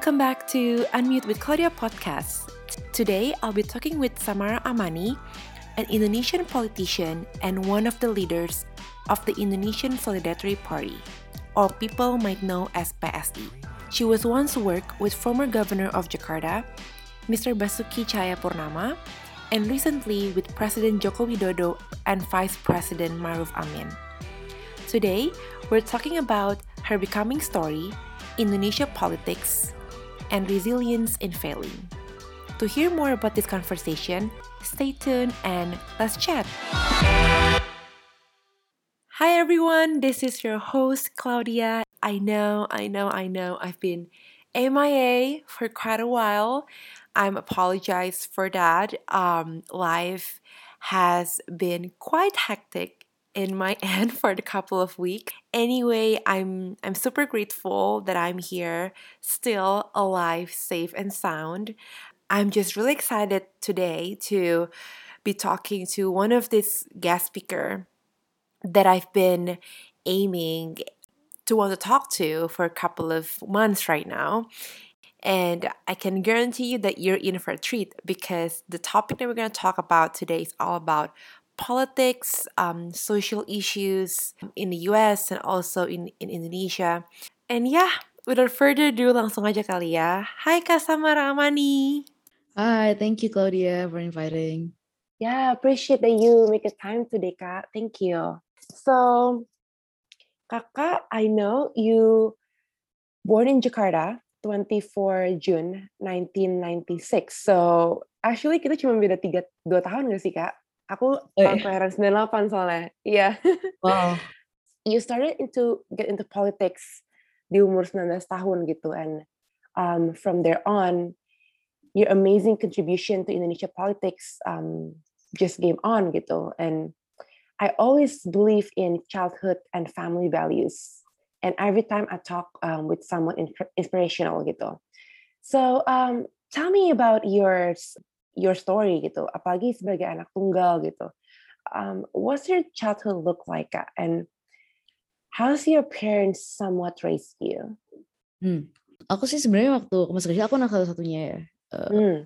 Welcome back to Unmute with Claudia podcast. Today, I'll be talking with Samara Amani, an Indonesian politician and one of the leaders of the Indonesian Solidarity Party, or people might know as PSI. She was once worked with former governor of Jakarta, Mr. Basuki Cahayapurnama, and recently with President Joko Widodo and Vice President Maruf Amin. Today, we're talking about her becoming story, Indonesia politics, and resilience in failing. To hear more about this conversation, stay tuned and let's chat. Hi everyone, this is your host Claudia. I know, I know, I know I've been MIA for quite a while. I'm apologize for that. Um, life has been quite hectic in my end for the couple of weeks. Anyway, I'm I'm super grateful that I'm here, still alive, safe and sound. I'm just really excited today to be talking to one of this guest speaker that I've been aiming to want to talk to for a couple of months right now. And I can guarantee you that you're in for a treat because the topic that we're going to talk about today is all about politics, um, social issues in the US and also in, in Indonesia. And yeah, without further ado, langsung aja kali ya. Hai Kak Samara Amani. Hi, thank you Claudia for inviting. Yeah, appreciate that you make a time today, Kak. Thank you. So, Kakak, I know you born in Jakarta, 24 June 1996. So, actually kita cuma beda 3 2 tahun gak sih, Kak? Aku Oh, iya. tahun kelahiran 98 soalnya. Iya. Wow. you started into get into politics di umur 19 tahun gitu and um, from there on your amazing contribution to Indonesia politics um, just came on gitu and I always believe in childhood and family values and every time I talk um, with someone in- inspirational gitu so um, tell me about your your story gitu apalagi sebagai anak tunggal gitu um, what's your childhood look like Kak? and how's your parents somewhat raised you? Hmm. Aku sih sebenarnya waktu masih kecil aku anak satu-satunya ya. Eh, Hmm.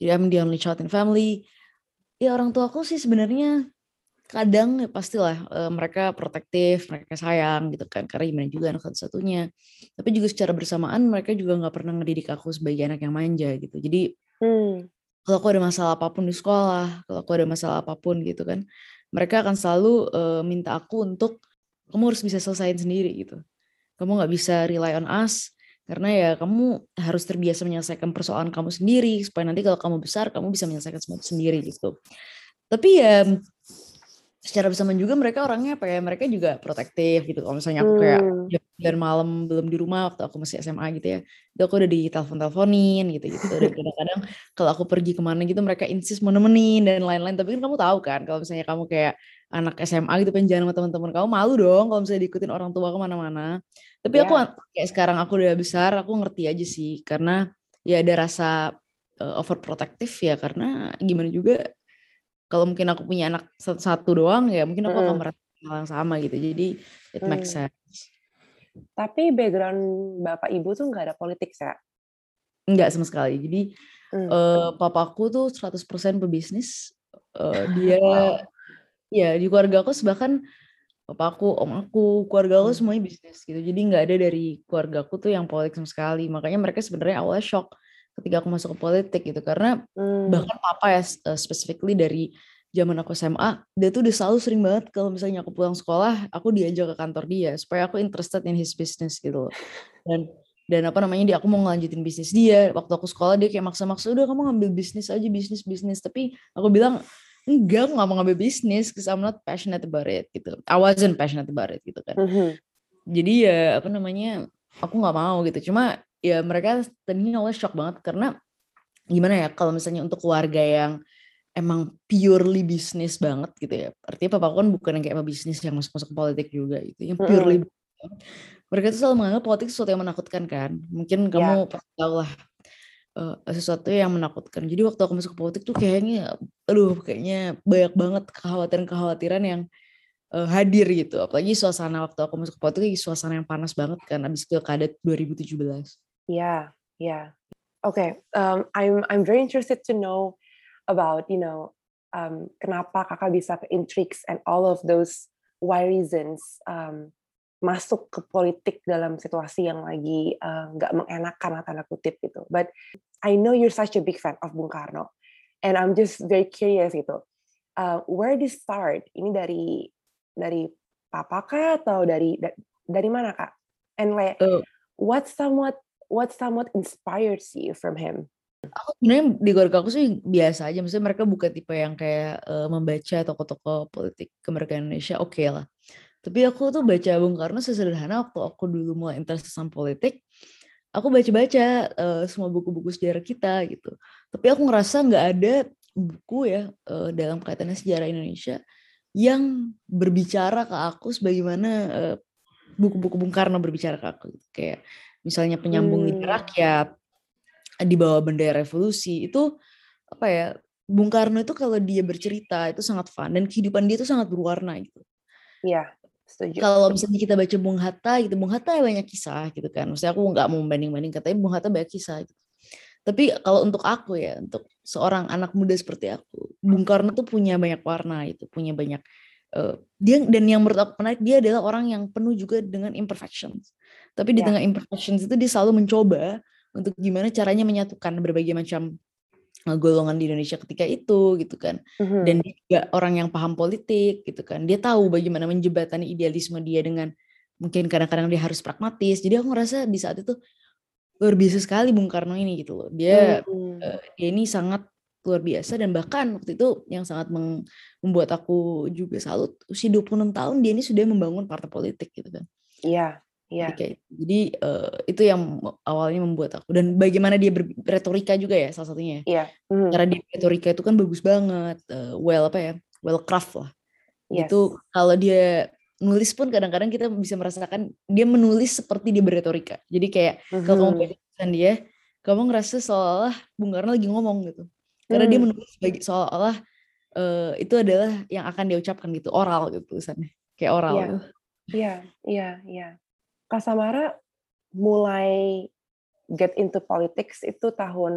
jadi I'm the only child in family. Ya orang tua aku sih sebenarnya kadang ya pastilah eh, mereka protektif, mereka sayang gitu kan karena gimana juga anak satu-satunya. Tapi juga secara bersamaan mereka juga nggak pernah ngedidik aku sebagai anak yang manja gitu. Jadi Hmm. Kalau aku ada masalah apa pun di sekolah, kalau aku ada masalah apa pun gitu kan, mereka akan selalu eh, minta aku untuk kamu harus bisa selesaiin sendiri gitu. Kamu nggak bisa rely on us karena ya kamu harus terbiasa menyelesaikan persoalan kamu sendiri supaya nanti kalau kamu besar kamu bisa menyelesaikan semua sendiri gitu. Tapi ya secara bersamaan juga mereka orangnya apa ya mereka juga protektif gitu. Kalau misalnya aku kayak Hmm. jam 9 malam belum di rumah waktu aku masih SMA gitu ya, itu aku udah ditelepon-teleponin gitu-gitu. Dan kadang-kadang kalau aku pergi ke mana gitu mereka insist mau nemenin dan lain-lain. Tapi kan kamu tahu kan kalau misalnya kamu kayak anak SMA gitu pengen sama teman-teman kamu malu dong kalau misalnya diikutin orang tua ke mana-mana. Tapi aku Ya. kayak sekarang aku udah besar aku ngerti aja sih karena ya ada rasa uh, overprotective ya karena gimana juga kalau mungkin aku punya anak satu-satu doang ya mungkin aku akan Mm-mm. merasakan hal yang sama gitu. Jadi it makes Hmm. sense. Tapi background bapak ibu tuh nggak ada politik ya? Enggak sama sekali. Jadi Hmm. eh papaku tuh 100% pebisnis. Eh, dia Wow. ya di keluarga aku bahkan papaku, om aku, keluarga aku Hmm. semuanya bisnis gitu. Jadi nggak ada dari keluarga aku tuh yang politik sama sekali. Makanya mereka sebenarnya awalnya shock ketika aku masuk ke politik gitu karena Hmm. bahkan papa ya uh, specifically dari zaman aku SMA dia tuh udah selalu sering banget kalau misalnya aku pulang sekolah aku diajak ke kantor dia supaya aku interested in his business gitu loh. dan dan apa namanya dia aku mau ngelanjutin bisnis dia waktu aku sekolah dia kayak maksa-maksa udah kamu ngambil bisnis aja bisnis bisnis tapi aku bilang enggak aku nggak mau ngambil bisnis because I'm not passionate about it gitu I wasn't passionate about it gitu kan Mhm. jadi ya apa namanya aku nggak mau gitu cuma ya mereka tadinya awalnya shock banget karena gimana ya kalau misalnya untuk keluarga yang emang purely bisnis banget gitu ya artinya papa kan bukan yang kayak bisnis yang masuk masuk ke politik juga gitu yang purely Mm-mm. mereka tuh selalu menganggap politik sesuatu yang menakutkan kan mungkin Ya. kamu pasti tahu lah eh, sesuatu yang menakutkan jadi waktu aku masuk ke politik tuh kayaknya aduh kayaknya banyak banget kekhawatiran-kekhawatiran yang eh, hadir gitu apalagi suasana waktu aku masuk ke politik suasana yang panas banget kan abis pilkada 2017 Iya. yeah. Okay, um, I'm I'm very interested to know about you know um, kenapa kakak bisa ke intrigues and all of those why reasons um, masuk ke politik dalam situasi yang lagi nggak uh, mengenakan tanda kutip gitu. But I know you're such a big fan of Bung Karno, and I'm just very curious gitu. Uh, where did start? Ini dari dari papa kah atau dari da, dari mana kak? And like, uh, what somewhat what somewhat inspires you from him? Aku sebenarnya di keluarga aku sih biasa aja, maksudnya mereka bukan tipe yang kayak uh, membaca tokoh-tokoh politik kemerdekaan Indonesia, oke okay lah. Tapi aku tuh baca Bung Karno sesederhana waktu aku dulu mulai interest sama politik, aku baca-baca uh, semua buku-buku sejarah kita gitu. Tapi aku ngerasa nggak ada buku ya uh, dalam kaitannya sejarah Indonesia yang berbicara ke aku sebagaimana uh, buku-buku Bung Karno berbicara ke aku. Gitu. Kayak misalnya penyambung hmm. rakyat di bawah bendera revolusi itu apa ya Bung Karno itu kalau dia bercerita itu sangat fun dan kehidupan dia itu sangat berwarna gitu. Iya, setuju. Kalau misalnya kita baca Bung Hatta gitu, Bung Hatta banyak kisah gitu kan. Maksudnya aku nggak mau membanding-banding katanya Bung Hatta banyak kisah gitu. Tapi kalau untuk aku ya, untuk seorang anak muda seperti aku, Bung Karno tuh punya banyak warna itu, punya banyak uh, dia dan yang menurut aku menarik dia adalah orang yang penuh juga dengan imperfections. Tapi di yeah. tengah imperfections itu dia selalu mencoba untuk gimana caranya menyatukan berbagai macam eh, golongan di Indonesia ketika itu gitu kan. Mm-hmm. Dan dia juga orang yang paham politik gitu kan. Dia tahu bagaimana menjembatani idealisme dia dengan mungkin kadang-kadang dia harus pragmatis. Jadi aku ngerasa di saat itu luar biasa sekali Bung Karno ini gitu loh. Dia mm-hmm. uh, dia ini sangat luar biasa dan bahkan waktu itu yang sangat membuat aku juga salut usia 26 tahun dia ini sudah membangun partai politik gitu kan. Iya. Iya. Jadi, kayak, jadi uh, itu yang awalnya membuat aku dan bagaimana dia berretorika juga ya salah satunya. Iya. Mm. Cara dia retorika itu kan bagus banget, uh, well apa ya, well craft lah. Yes. Itu kalau dia nulis pun kadang-kadang kita bisa merasakan dia menulis seperti dia berretorika. Jadi kayak mm-hmm. kalau kamu mm-hmm. baca dia, kamu ngerasa seolah Bung Karno lagi ngomong gitu. Karena mm. dia menulis bagi seolah uh, itu adalah yang akan dia ucapkan gitu, oral gitu tulisannya. Kayak oral. Iya, gitu. iya, iya, iya. Kak Samara mulai get into politics itu tahun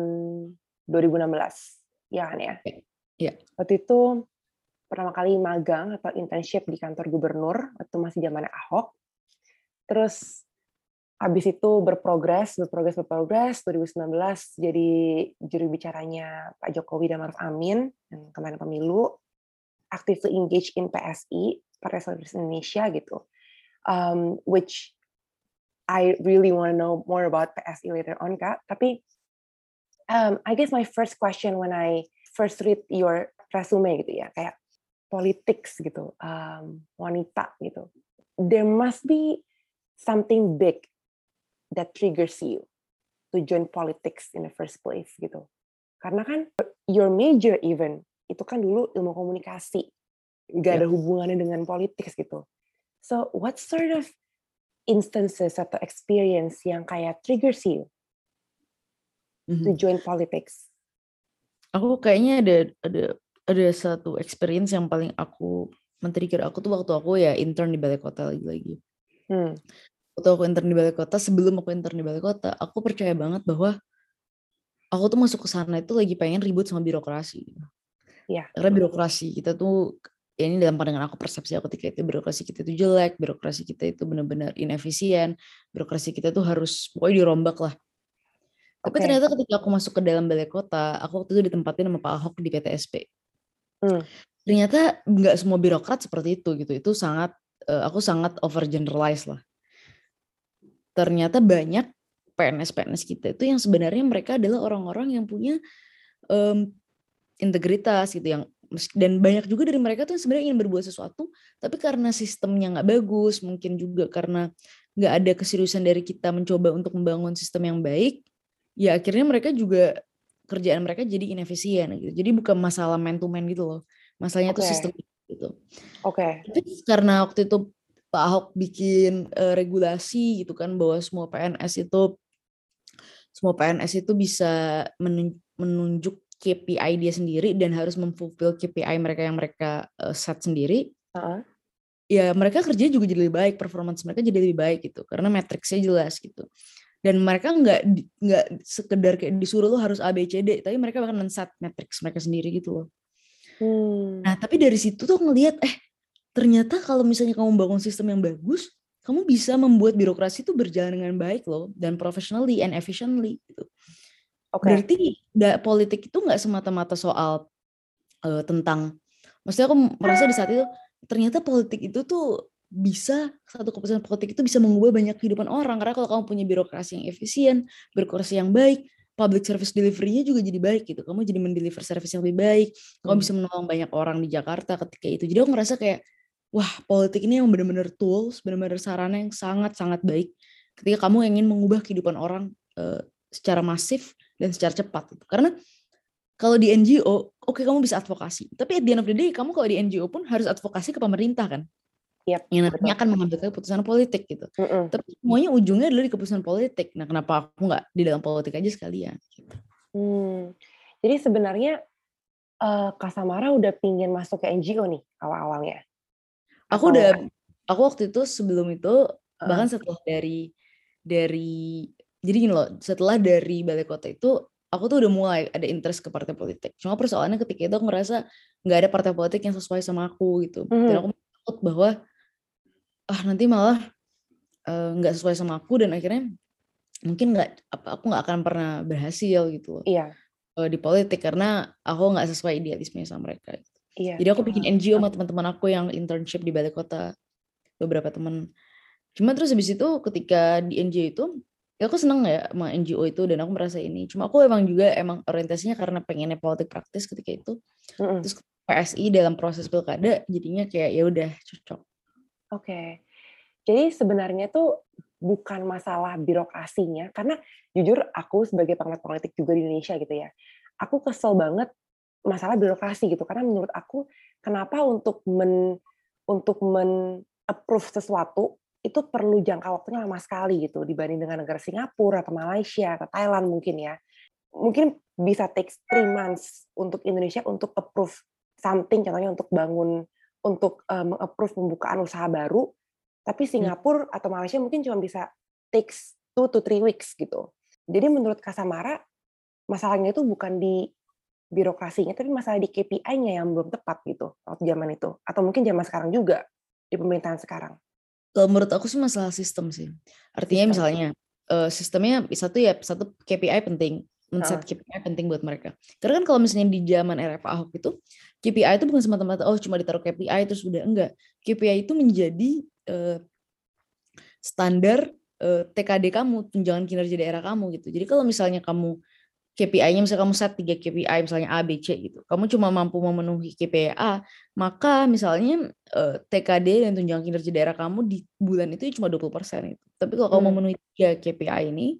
2016, ya kan ya? Iya. Waktu itu pertama kali magang atau internship di kantor gubernur waktu masih zaman Ahok. Terus habis itu berprogres, berprogres, berprogres. 2019 jadi juru bicaranya Pak Jokowi dan Maruf Amin yang kemarin pemilu. Actively engage in PSI, Partai Solidaritas Indonesia gitu. Um, which I really want to know more about PSI later on, Kak. Tapi um, I guess my first question when I first read your resume gitu ya, kayak politics gitu, um, wanita gitu. There must be something big that triggers you to join politics in the first place gitu. Karena kan your major even itu kan dulu ilmu komunikasi, gak ada hubungannya dengan politik gitu. So what sort of instances atau experience yang kayak triggers you mm-hmm. to join politics? Aku kayaknya ada ada ada satu experience yang paling aku men-trigger aku tuh waktu aku ya intern di balai kota lagi-lagi. Hmm. Waktu aku intern di balai kota, sebelum aku intern di balai kota, aku percaya banget bahwa aku tuh masuk ke sana itu lagi pengen ribut sama birokrasi. Ya. Karena birokrasi kita tuh ya ini dalam pandangan aku persepsi aku ketika itu birokrasi kita itu jelek, birokrasi kita itu benar-benar inefisien, birokrasi kita tuh harus pokoknya dirombak lah. Tapi okay. ternyata ketika aku masuk ke dalam balai kota, aku waktu itu ditempatin sama Pak Ahok di PTSP. Hmm. Ternyata nggak semua birokrat seperti itu gitu. Itu sangat uh, aku sangat overgeneralize lah. Ternyata banyak PNS-PNS kita itu yang sebenarnya mereka adalah orang-orang yang punya um, integritas gitu yang dan banyak juga dari mereka tuh sebenarnya ingin berbuat sesuatu tapi karena sistemnya nggak bagus mungkin juga karena nggak ada keseriusan dari kita mencoba untuk membangun sistem yang baik ya akhirnya mereka juga kerjaan mereka jadi inefisien gitu jadi bukan masalah man to man gitu loh masalahnya okay. tuh sistem gitu oke okay. tapi karena waktu itu Pak Ahok bikin uh, regulasi gitu kan bahwa semua PNS itu semua PNS itu bisa menunjuk KPI dia sendiri dan harus memfulfill KPI mereka yang mereka uh, set sendiri, uh-huh. ya mereka kerja juga jadi lebih baik, performance mereka jadi lebih baik gitu, karena matriksnya jelas gitu. dan mereka nggak nggak sekedar kayak disuruh lo harus A B C D tapi mereka bahkan men-set matrix mereka sendiri gitu loh hmm. nah tapi dari situ tuh ngelihat eh ternyata kalau misalnya kamu bangun sistem yang bagus kamu bisa membuat birokrasi itu berjalan dengan baik loh dan professionally and efficiently gitu. Okay. Berarti da, politik itu nggak semata-mata soal uh, tentang, maksudnya aku merasa di saat itu ternyata politik itu tuh bisa satu keputusan politik itu bisa mengubah banyak kehidupan orang karena kalau kamu punya birokrasi yang efisien, birokrasi yang baik, public service delivery-nya juga jadi baik gitu. Kamu jadi mendeliver service yang lebih baik, kamu hmm. bisa menolong banyak orang di Jakarta ketika itu. Jadi aku ngerasa kayak wah politik ini yang benar-benar tools, benar-benar sarana yang sangat-sangat baik ketika kamu ingin mengubah kehidupan orang uh, secara masif dan secara cepat. Gitu. Karena kalau di NGO, oke okay, kamu bisa advokasi. Tapi at the end of the day, kamu kalau di NGO pun harus advokasi ke pemerintah kan. Yep, yang nantinya akan mengambil keputusan politik gitu. Mm -mm. Tapi semuanya ujungnya adalah di keputusan politik. Nah, kenapa aku nggak di dalam politik aja sekalian? Gitu. Hmm. Jadi sebenarnya uh, Kasamara udah pingin masuk ke NGO nih awal-awalnya. Aku udah aku waktu itu sebelum itu uh. bahkan setelah dari dari jadi gini loh, setelah dari balai kota itu aku tuh udah mulai ada interest ke partai politik. Cuma persoalannya ketika itu aku merasa nggak ada partai politik yang sesuai sama aku gitu. Mm. Dan aku takut bahwa ah nanti malah nggak uh, sesuai sama aku dan akhirnya mungkin nggak apa aku nggak akan pernah berhasil gitu loh. Iya. Uh, di politik karena aku nggak sesuai idealisme sama mereka. Gitu. Iya. Jadi aku bikin NGO sama teman-teman aku yang internship di balai kota beberapa teman. Cuma terus habis itu ketika di NGO itu ya aku seneng ya sama NGO itu dan aku merasa ini. Cuma aku emang juga emang orientasinya karena pengennya politik praktis ketika itu. Mm -hmm. Terus PSI dalam proses pilkada jadinya kayak ya udah cocok. Oke. Okay. Jadi sebenarnya tuh bukan masalah birokrasinya karena jujur aku sebagai pengamat politik juga di Indonesia gitu ya. Aku kesel banget masalah birokrasi gitu karena menurut aku kenapa untuk men untuk men approve sesuatu itu perlu jangka waktunya lama sekali gitu dibanding dengan negara Singapura atau Malaysia atau Thailand mungkin ya mungkin bisa take three months untuk Indonesia untuk approve something contohnya untuk bangun untuk um, approve pembukaan usaha baru tapi hmm. Singapura hmm. atau Malaysia mungkin cuma bisa takes two to three weeks gitu jadi menurut Kasamara masalahnya itu bukan di birokrasinya, tapi masalah di KPI-nya yang belum tepat gitu waktu zaman itu, atau mungkin zaman sekarang juga di pemerintahan sekarang. Kalau menurut aku sih masalah sistem sih. Artinya sistem. misalnya uh, sistemnya satu ya satu KPI penting, men-set uh. KPI penting buat mereka. Karena kan kalau misalnya di zaman era Pak Ahok itu KPI itu bukan semata-mata oh cuma ditaruh KPI itu sudah enggak. KPI itu menjadi uh, standar uh, TKD kamu, tunjangan kinerja daerah kamu gitu. Jadi kalau misalnya kamu KPI-nya misalnya kamu set 3 KPI misalnya A, B, C gitu. Kamu cuma mampu memenuhi KPI A, maka misalnya eh, TKD dan tunjangan kinerja daerah kamu di bulan itu cuma 20% itu. Tapi kalau kamu hmm. memenuhi 3 KPI ini,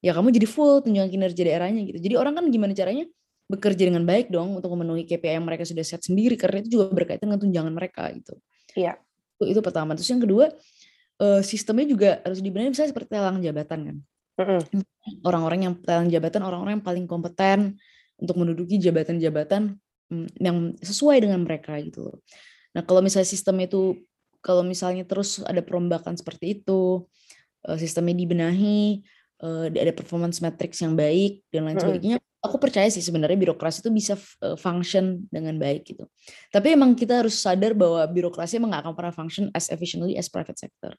ya kamu jadi full tunjangan kinerja daerahnya gitu. Jadi orang kan gimana caranya bekerja dengan baik dong untuk memenuhi KPI yang mereka sudah set sendiri karena itu juga berkaitan dengan tunjangan mereka gitu. Iya. Itu, itu pertama. Terus yang kedua, uh, sistemnya juga harus dibenahi misalnya seperti lelang jabatan kan. Orang-orang yang pegang jabatan, orang-orang yang paling kompeten untuk menduduki jabatan-jabatan mm, yang sesuai dengan mereka gitu loh. Nah, kalau misalnya sistem itu kalau misalnya terus ada perombakan seperti itu, eh, sistemnya dibenahi, eh, ada performance matrix yang baik dan lain sebagainya, aku percaya sih sebenarnya birokrasi itu bisa eh, function dengan baik gitu. Tapi emang kita harus sadar bahwa birokrasi emang gak akan pernah function as efficiently as private sector.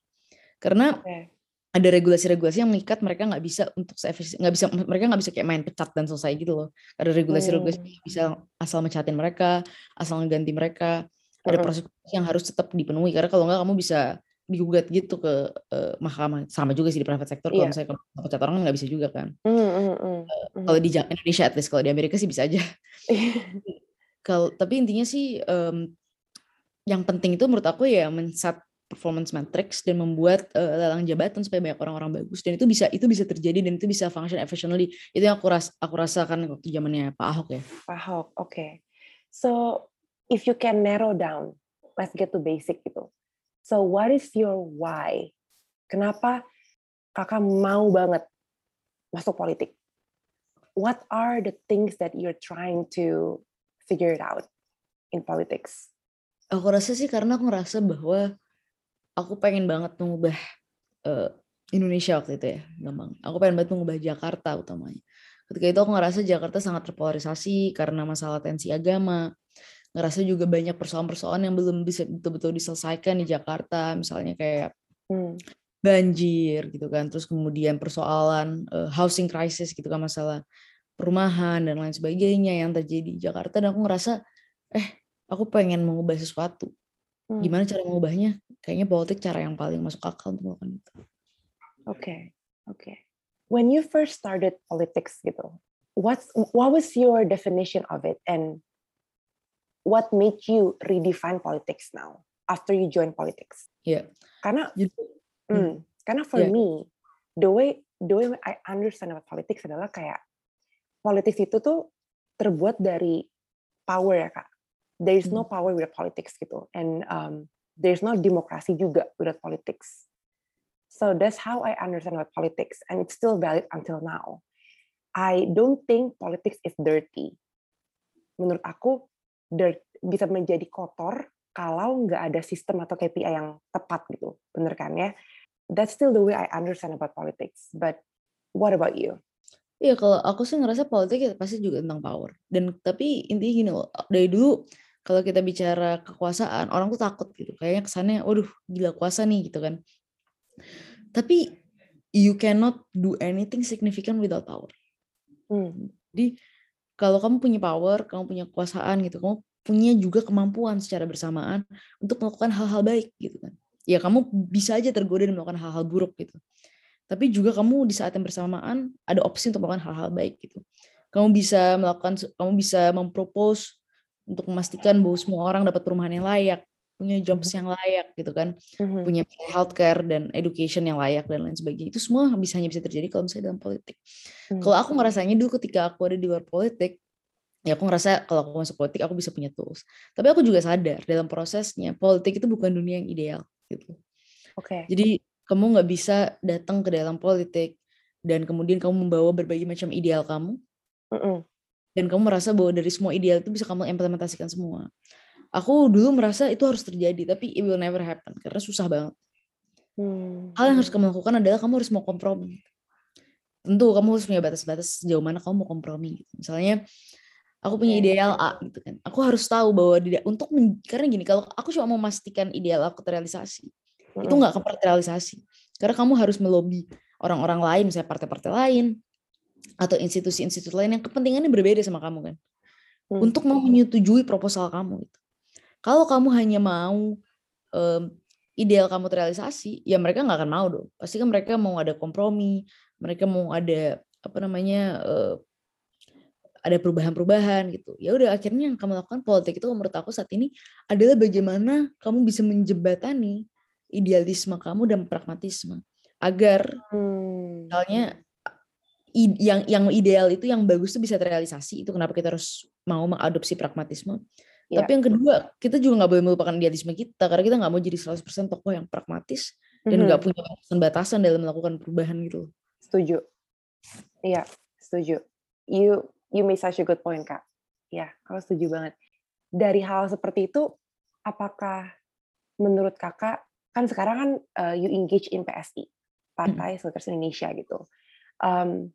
Karena okay ada regulasi-regulasi yang mengikat mereka nggak bisa untuk nggak bisa mereka nggak bisa kayak main pecat dan selesai gitu loh. Ada regulasi-regulasi hmm. bisa asal mencatin mereka asal ngeganti mereka. Ada proses yang harus tetap dipenuhi karena kalau nggak kamu bisa digugat gitu ke uh, mahkamah. Sama juga sih di private sector kalau yeah. misalnya kamu pecat orang nggak bisa juga kan. Mm, mm, mm, uh, kalau di Indonesia at least kalau di Amerika sih bisa aja. Kalau tapi intinya sih um, yang penting itu menurut aku ya mensat performance matrix dan membuat uh, lelang jabatan supaya banyak orang-orang bagus. Dan itu bisa itu bisa terjadi dan itu bisa function efficiently. Itu yang aku ras aku rasakan waktu zamannya Pak Ahok ya. Pak Ahok oke. Okay. so if you can narrow down let's get to basic gitu. So what is your why? Kenapa kakak mau banget masuk politik? What are the things that you're trying to figure it out in politics? Aku rasa sih karena aku ngerasa bahwa aku pengen banget mengubah uh, Indonesia waktu itu ya, gampang. Aku pengen banget mengubah Jakarta utamanya. Ketika itu aku ngerasa Jakarta sangat terpolarisasi karena masalah tensi agama. Ngerasa juga banyak persoalan-persoalan yang belum bisa betul-betul diselesaikan di Jakarta, misalnya kayak hmm. banjir gitu kan, terus kemudian persoalan uh, housing crisis gitu kan, masalah perumahan dan lain sebagainya yang terjadi di Jakarta dan aku ngerasa eh aku pengen mengubah sesuatu. Hmm. Gimana cara mengubahnya? Kayaknya politik cara yang paling masuk akal untuk melakukan itu. Oke, okay. oke. Okay. When you first started politics gitu, what's what was your definition of it and what made you redefine politics now after you join politics? Yeah. Karena hmm, karena for yeah. me the way the way I understand about politics adalah kayak politics itu tuh terbuat dari power ya kak there is no hmm. power without politics gitu. And um, there's no demokrasi juga without politics. So that's how I understand about politics and it's still valid until now. I don't think politics is dirty. Menurut aku dirt bisa menjadi kotor kalau nggak ada sistem atau KPI yang tepat gitu. Bener kan ya? That's still the way I understand about politics. But what about you? Iya, kalau aku sih ngerasa politik ya pasti juga tentang power. Dan tapi intinya gini loh, dari dulu kalau kita bicara kekuasaan orang tuh takut gitu. Kayaknya kesannya waduh gila kuasa nih gitu kan. Tapi you cannot do anything significant without power. Hmm. jadi kalau kamu punya power kamu punya kekuasaan gitu kamu punya juga kemampuan secara bersamaan untuk melakukan hal-hal baik gitu kan. Ya kamu bisa aja tergoda dan melakukan hal-hal buruk gitu. Tapi juga kamu di saat yang bersamaan ada opsi untuk melakukan hal-hal baik gitu. Kamu bisa melakukan kamu bisa mempropose untuk memastikan bahwa semua orang dapat perumahan yang layak, punya jobs mhm. yang layak gitu kan, mm-hmm. punya healthcare dan education yang layak dan lain sebagainya. Itu semua bisa hanya bisa terjadi kalau misalnya dalam politik. Mm-hmm. Kalau aku ngerasanya dulu ketika aku ada di luar politik, ya aku ngerasa kalau aku masuk politik aku bisa punya tools. Tapi aku juga sadar dalam prosesnya politik itu bukan dunia yang ideal gitu. Oke. Okay. Jadi kamu nggak bisa datang ke dalam politik dan kemudian kamu membawa berbagai macam ideal kamu. Mm-mm dan kamu merasa bahwa dari semua ideal itu bisa kamu implementasikan semua. Aku dulu merasa itu harus terjadi, tapi it will never happen karena susah banget. Hmm. Hal yang harus kamu lakukan adalah kamu harus mau kompromi. Tentu kamu harus punya batas-batas sejauh mana kamu mau kompromi. Gitu. Misalnya, aku punya ideal A gitu kan. Aku harus tahu bahwa tidak untuk men, karena gini, kalau aku cuma mau memastikan ideal aku terrealisasi, hmm. itu nggak akan terrealisasi. Karena kamu harus melobi orang-orang lain, misalnya partai-partai lain, atau institusi-institusi lain yang kepentingannya berbeda sama kamu kan hmm. untuk mau menyetujui proposal kamu itu kalau kamu hanya mau um, ideal kamu terrealisasi ya mereka nggak akan mau dong pasti kan mereka mau ada kompromi mereka mau ada apa namanya uh, ada perubahan-perubahan gitu ya udah akhirnya yang kamu lakukan politik itu menurut aku saat ini adalah bagaimana kamu bisa menjebatani idealisme kamu dan pragmatisme agar hmm. misalnya yang yang ideal itu yang bagus itu bisa terrealisasi itu kenapa kita harus mau mengadopsi pragmatisme. Yeah. tapi yang kedua kita juga nggak boleh melupakan idealisme kita karena kita nggak mau jadi 100% tokoh yang pragmatis dan nggak mm -hmm. punya batasan-batasan dalam melakukan perubahan gitu setuju. Iya setuju. You you make such a good point kak. Ya aku setuju banget. Dari hal seperti itu apakah menurut kakak kan sekarang kan uh, you engage in PSI Partai mm -hmm. Indonesia gitu. Um,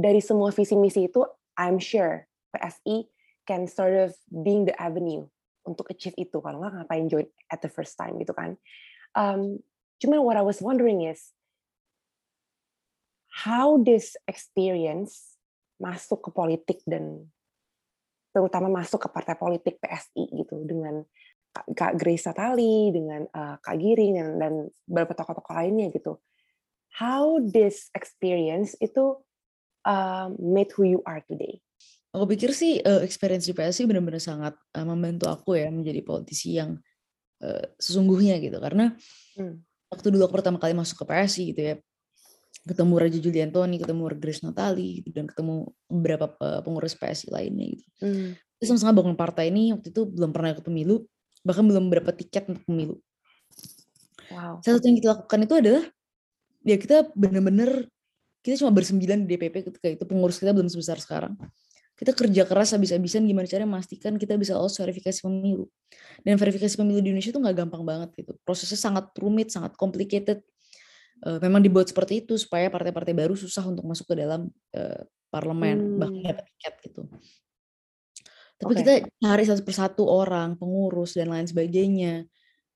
dari semua visi misi itu I'm sure PSI can sort of being the avenue untuk achieve itu kalau nggak ngapain join at the first time gitu kan um, cuman what I was wondering is how this experience masuk ke politik dan terutama masuk ke partai politik PSI gitu dengan Kak Grace Natali dengan uh, Kak Giring dan, dan beberapa tokoh-tokoh lainnya gitu. How this experience itu uh, made who you are today? Aku pikir sih uh, experience di PSI benar-benar sangat uh, membantu aku ya menjadi politisi yang uh, sesungguhnya gitu karena hmm. waktu dulu aku pertama kali masuk ke PSI gitu ya ketemu Raja Juliantoni, ketemu Grace Natali gitu, dan ketemu beberapa pengurus PSI lainnya gitu. Hmm. Terus sama-sama bangun partai ini waktu itu belum pernah ikut pemilu, bahkan belum berapa tiket untuk pemilu. Wow. Satu yang kita lakukan itu adalah ya kita benar-benar kita cuma bersembilan di DPP ketika itu pengurus kita belum sebesar sekarang kita kerja keras habis-habisan gimana cara memastikan kita bisa lolos verifikasi pemilu dan verifikasi pemilu di Indonesia itu nggak gampang banget gitu prosesnya sangat rumit sangat complicated uh, memang dibuat seperti itu supaya partai-partai baru susah untuk masuk ke dalam uh, parlemen bahkan Hmm. dapat tiket gitu. Tapi Oke. kita cari satu persatu orang, pengurus dan lain sebagainya.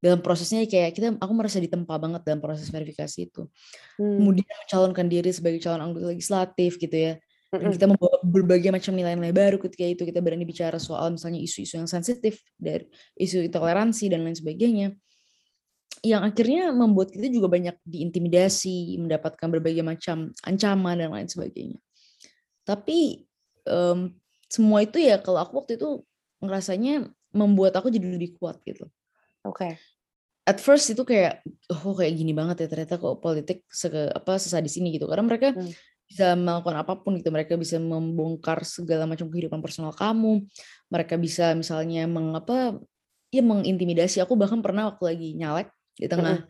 Dalam prosesnya kayak kita aku merasa ditempa banget dalam proses verifikasi itu. Hmm. Kemudian mencalonkan diri sebagai calon anggota legislatif gitu ya. Dan kita membawa berbagai macam nilai-nilai baru ketika itu kita berani bicara soal misalnya isu-isu yang sensitif dari isu toleransi dan lain sebagainya. Yang akhirnya membuat kita juga banyak diintimidasi, mendapatkan berbagai macam ancaman dan lain sebagainya. Tapi em, semua itu ya kalau aku waktu itu ngerasanya membuat aku jadi lebih kuat gitu. Oke. At first itu kayak oh kayak gini banget ya ternyata kok politik seke, apa sesadis ini gitu karena mereka Hmm. bisa melakukan apa pun gitu mereka bisa membongkar segala macam kehidupan personal kamu mereka bisa misalnya mengapa ya mengintimidasi aku bahkan pernah waktu lagi nyalek di tengah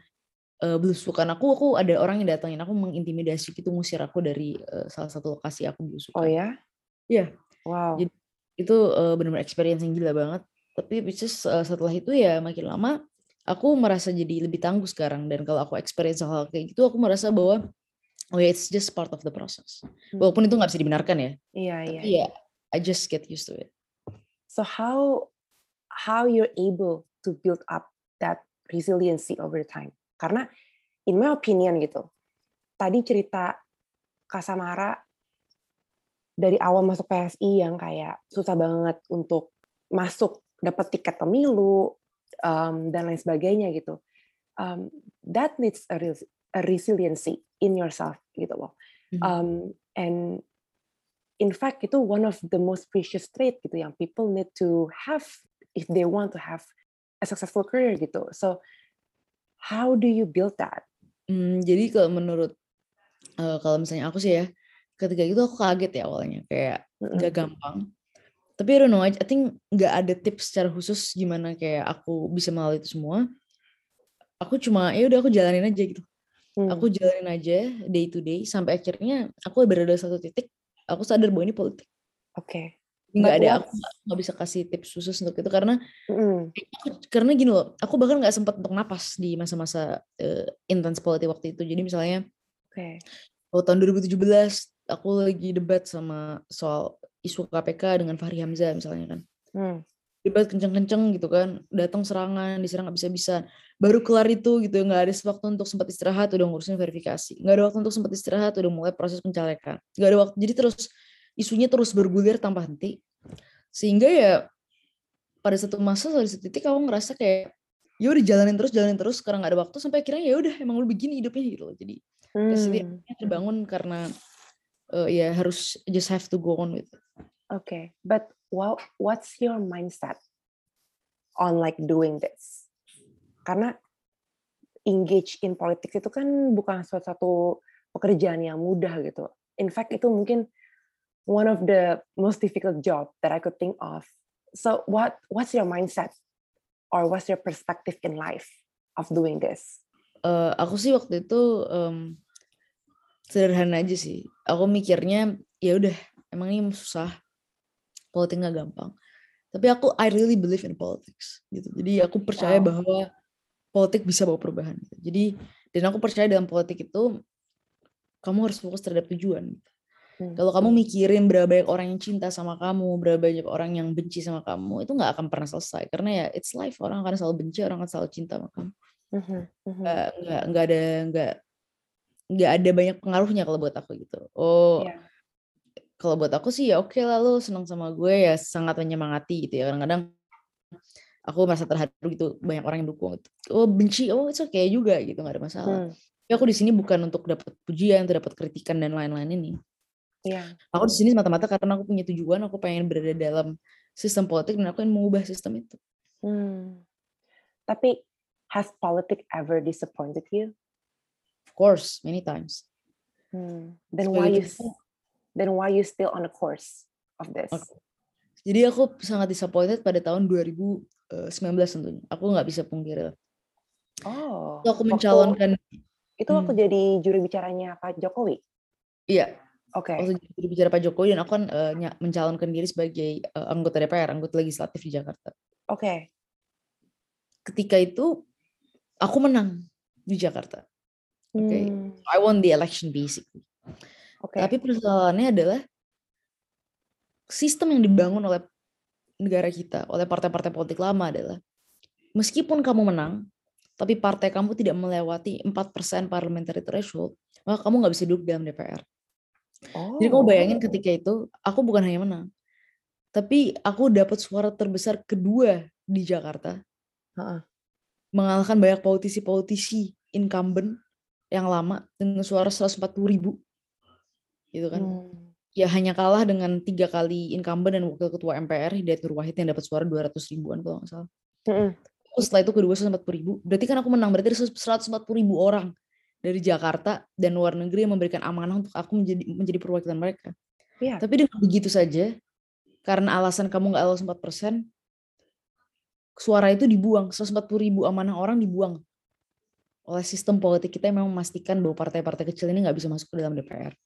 eh, belusukan aku aku ada orang yang datangin aku mengintimidasi gitu ngusir aku dari eh, salah satu lokasi aku belusukan Oh ya? Iya. Wow. Jadi itu eh, benar-benar experience yang gila banget. Tapi which is, eh, setelah itu ya makin lama aku merasa jadi lebih tangguh sekarang dan kalau aku experience hal kayak gitu aku merasa bahwa oh ya it's just part of the process. Hmm. Walaupun itu nggak bisa dibenarkan ya. Iya iya. Tapi ya I just get used to it. So how how you're able to build up that resiliency over time? Karena in my opinion gitu, tadi cerita Kak Samara dari awal masuk PSI yang kayak susah banget untuk masuk dapat tiket pemilu um, dan lain sebagainya gitu. Um, that needs a, res- a resiliency in yourself gitu loh. Mhm. Um, and in fact itu one of the most precious trait gitu yang people need to have if they want to have a successful career gitu. So how do you build that? Hmm, jadi kalau menurut eh, kalau misalnya aku sih ya, ketika itu aku kaget ya awalnya kayak nggak gampang. Tapi I don't know, I think nggak ada tips secara khusus gimana kayak aku bisa melalui itu semua. Aku cuma ya udah aku jalanin aja gitu. Hmm. Aku jalanin aja day to day sampai akhirnya aku berada satu titik aku sadar bahwa ini politik. Oke. Nggak But ada aku nggak- nggak bisa kasih tips khusus untuk itu karena Mm-mm. aku- karena gini loh, aku bahkan nggak sempat untuk napas di masa-masa eh, intens politik waktu itu. Jadi misalnya Oke. waktu tahun 2017 aku lagi debat sama soal isu KPK dengan Fahri Hamzah misalnya kan. Hmm. Debat kenceng-kenceng gitu kan, datang serangan, diserang nggak bisa-bisa. Baru kelar itu gitu, nggak ada waktu untuk sempat istirahat, udah ngurusin verifikasi. Nggak ada waktu untuk sempat istirahat, udah mulai proses pencalekan. Nggak ada waktu, jadi terus isunya terus bergulir tanpa henti. Sehingga ya pada satu masa, pada satu titik aku ngerasa kayak ya udah jalanin terus, jalanin terus, sekarang nggak ada waktu sampai akhirnya ya udah emang lu begini hidupnya gitu loh. Jadi Hmm. Terbangun karena eh, ya harus just have to go on with it. Okay, but what what's your mindset on like doing this? Karena engage in politics itu kan bukan suatu pekerjaan yang mudah gitu. In fact itu mungkin one of the most difficult job that I could think of. So what what's your mindset or what's your perspective in life of doing this? Eh, aku sih waktu itu em, sederhana aja sih. Aku mikirnya ya udah emang ini susah, politik nggak gampang. Tapi aku I really believe in politics gitu. Jadi aku percaya Wow. bahwa politik bisa bawa perubahan. gitu. Jadi dan aku percaya dalam politik itu kamu harus fokus terhadap tujuan. gitu. Hmm. Kalau kamu mikirin berapa banyak orang yang cinta sama kamu, berapa banyak orang yang benci sama kamu, itu nggak akan pernah selesai. Karena ya it's life, orang akan selalu benci, orang akan selalu cinta sama kamu. Mhm, mhm. Nggak nggak nggak ada nggak nggak ada banyak pengaruhnya kalau buat aku gitu. Oh, Iya. Kalau buat aku sih ya oke lah lo senang sama gue ya sangat menyemangati gitu ya. Kadang-kadang aku merasa terharu gitu banyak orang yang dukung gitu. Oh benci, oh itu okay juga gitu nggak ada masalah. Hmm, Tapi aku di sini bukan untuk dapat pujian, dapat kritikan dan lain-lain ini. Iya. Aku di sini semata-mata karena aku punya tujuan, aku pengen berada dalam sistem politik dan aku ingin mengubah sistem itu. Hmm. Tapi has politics ever disappointed you? Of course, many times. Hmm. Then why you then why you still on the course of this? Oke. Jadi aku sangat disappointed pada tahun 2019 tentunya. Aku nggak bisa pungkiri. Oh, Waktu aku waktu mencalonkan, itu waktu hmm, jadi juru bicaranya Pak Jokowi. iya, Oke. waktu jadi bicara Pak Jokowi dan aku kan eh, nya- mencalonkan diri sebagai eh, anggota DPR, anggota legislatif di Jakarta. Oke. Ketika itu aku menang di Jakarta. Oke, okay? Hmm. I won the election basically. Oke. Tapi persoalannya adalah sistem yang dibangun oleh negara kita, oleh partai-partai politik lama adalah meskipun kamu menang, tapi partai kamu tidak melewati 4% parliamentary threshold, maka kamu nggak bisa duduk dalam DPR. Jadi kamu Oh. bayangin ketika itu, aku bukan hanya menang, tapi aku dapat suara terbesar kedua di Jakarta, Heeh. mengalahkan banyak politisi-politisi incumbent yang lama dengan suara 140 ribu, gitu kan. Hmm. Ya hanya kalah dengan tiga kali incumbent dan wakil ketua MPR Hidayat Nur Wahid yang dapat suara 200 ribuan kalau nggak salah. Terus setelah itu kedua 140 ribu, berarti kan aku menang, berarti ada 140 ribu orang dari Jakarta dan luar negeri yang memberikan amanah untuk aku menjadi menjadi perwakilan mereka. Iya. Tapi dengan begitu saja, karena alasan kamu nggak lolos 4%, suara itu dibuang, 140 ribu amanah orang dibuang oleh sistem politik kita yang memang memastikan bahwa partai-partai kecil ini nggak bisa masuk ke dalam DPR.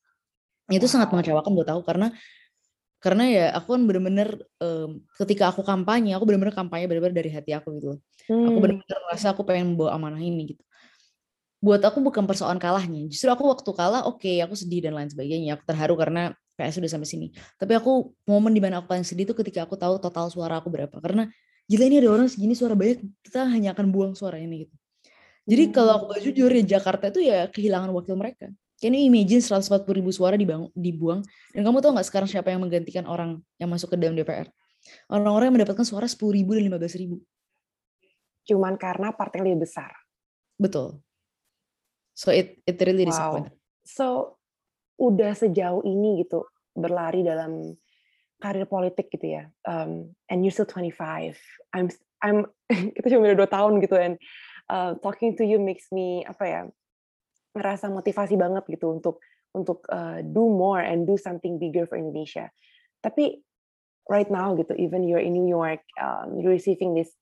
Itu sangat mengecewakan buat aku karena karena ya aku kan bener-bener em, ketika aku kampanye, aku bener-bener kampanye bener-bener dari hati aku gitu loh. Aku Hmm. bener-bener merasa aku pengen membawa amanah ini gitu. Buat aku bukan persoalan kalahnya. Justru aku waktu kalah oke, aku sedih dan lain sebagainya. Aku terharu karena PS udah sampai sini. Tapi aku momen di mana aku paling sedih itu ketika aku tahu total suara aku berapa. Karena gila ini ada orang segini suara banyak, kita hanya akan buang suara ini gitu. Jadi kalau aku gak jujur ya Jakarta itu ya kehilangan wakil mereka. Can you imagine 140 ribu suara dibangun, dibuang. Dan kamu tahu nggak sekarang siapa yang menggantikan orang yang masuk ke dalam DPR? Orang-orang yang mendapatkan suara 10 ribu dan 15 ribu. Cuman karena partai lebih besar. Betul. So it it really Wow. disappointed. So udah sejauh ini gitu berlari dalam karir politik gitu ya. Um, and you're still 25. I'm I'm kita cuma beda dua tahun gitu and uh, talking to you makes me apa ya ngerasa motivasi banget gitu untuk untuk uh, do more and do something bigger for Indonesia. Tapi right now gitu, even you're in New York, um, you're receiving this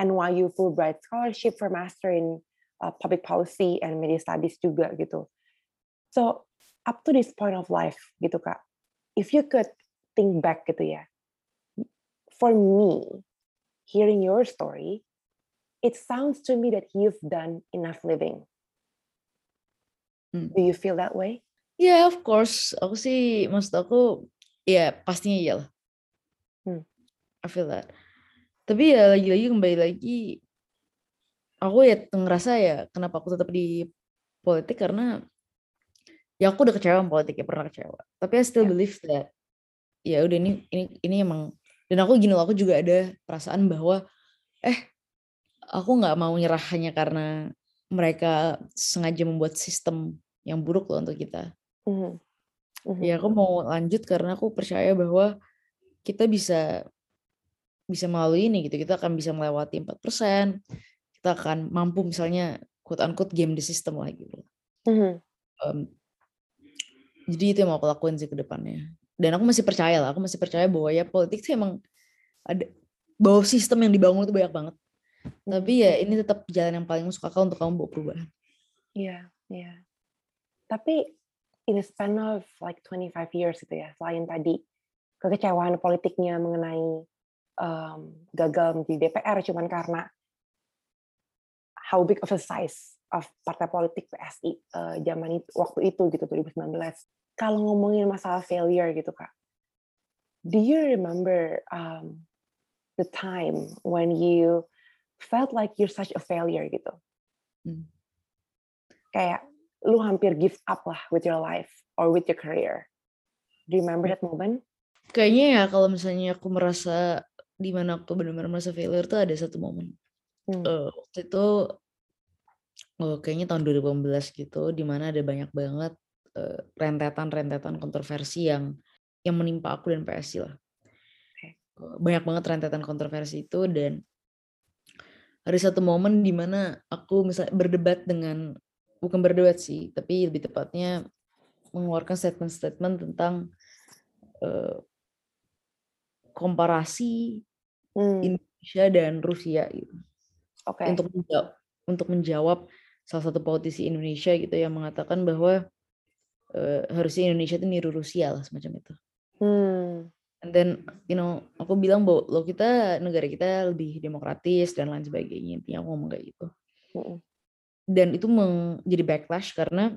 NYU Fulbright scholarship for master in uh, public policy and media studies juga gitu. So up to this point of life gitu kak, if you could think back gitu ya, for me, hearing your story, it sounds to me that you've done enough living. Hmm. Do you feel that way? Yeah, of course. Aku sih, maksud aku, ya pastinya iyalah. Hmm. I feel that. Tapi ya lagi-lagi kembali lagi, aku ya ngerasa ya kenapa aku tetap di politik karena ya aku udah kecewa sama politik ya pernah kecewa. Tapi I still Ya. believe that ya udah ini ini ini emang dan aku gini loh aku juga ada perasaan bahwa eh aku nggak mau nyerah hanya karena mereka sengaja membuat sistem yang buruk loh untuk kita. Mhm. Mhm. Ya aku mau lanjut karena aku percaya bahwa kita bisa bisa melalui ini gitu. Kita akan bisa melewati 4%. Kita akan mampu misalnya quote unquote game the system lah gitu. Mhm. Em, jadi itu yang mau aku lakuin sih ke depannya. Dan aku masih percaya lah, aku masih percaya bahwa ya politik tuh emang ada bahwa sistem yang dibangun itu banyak banget. Tapi ya ini tetap jalan yang paling masuk akal untuk kamu bawa perubahan. Iya, iya. Tapi in a span of like 25 years gitu ya, selain tadi kekecewaan politiknya mengenai um, gagal menjadi DPR cuman karena how big of a size of partai politik PSI eh, zaman itu waktu itu gitu 2019. Kalau ngomongin masalah failure gitu kak, do you remember um, the time when you felt like you're such a failure gitu? Hmm. Kayak lu hampir give up lah with your life or with your career. Do you remember that moment? Kayaknya ya kalau misalnya aku merasa di mana aku benar-benar merasa failure tuh ada satu momen. Hmm. Eh, waktu itu oh, kayaknya tahun 2015 gitu di mana ada banyak banget eh, rentetan-rentetan kontroversi yang yang menimpa aku dan PSI lah. Oke. Eh, Banyak banget rentetan kontroversi itu dan ada satu momen di mana aku misalnya berdebat dengan bukan berdebat sih, tapi lebih tepatnya mengeluarkan statement-statement tentang eh, komparasi Hmm, Indonesia dan Rusia gitu. Oke. untuk menjawab, untuk menjawab salah satu politisi Indonesia gitu yang mengatakan bahwa eh, harusnya Indonesia itu niru Rusia lah semacam itu. Hmm, Then you know aku bilang bahwa lo kita negara kita lebih demokratis dan lain sebagainya intinya aku ngomong kayak gitu. dan itu menjadi backlash karena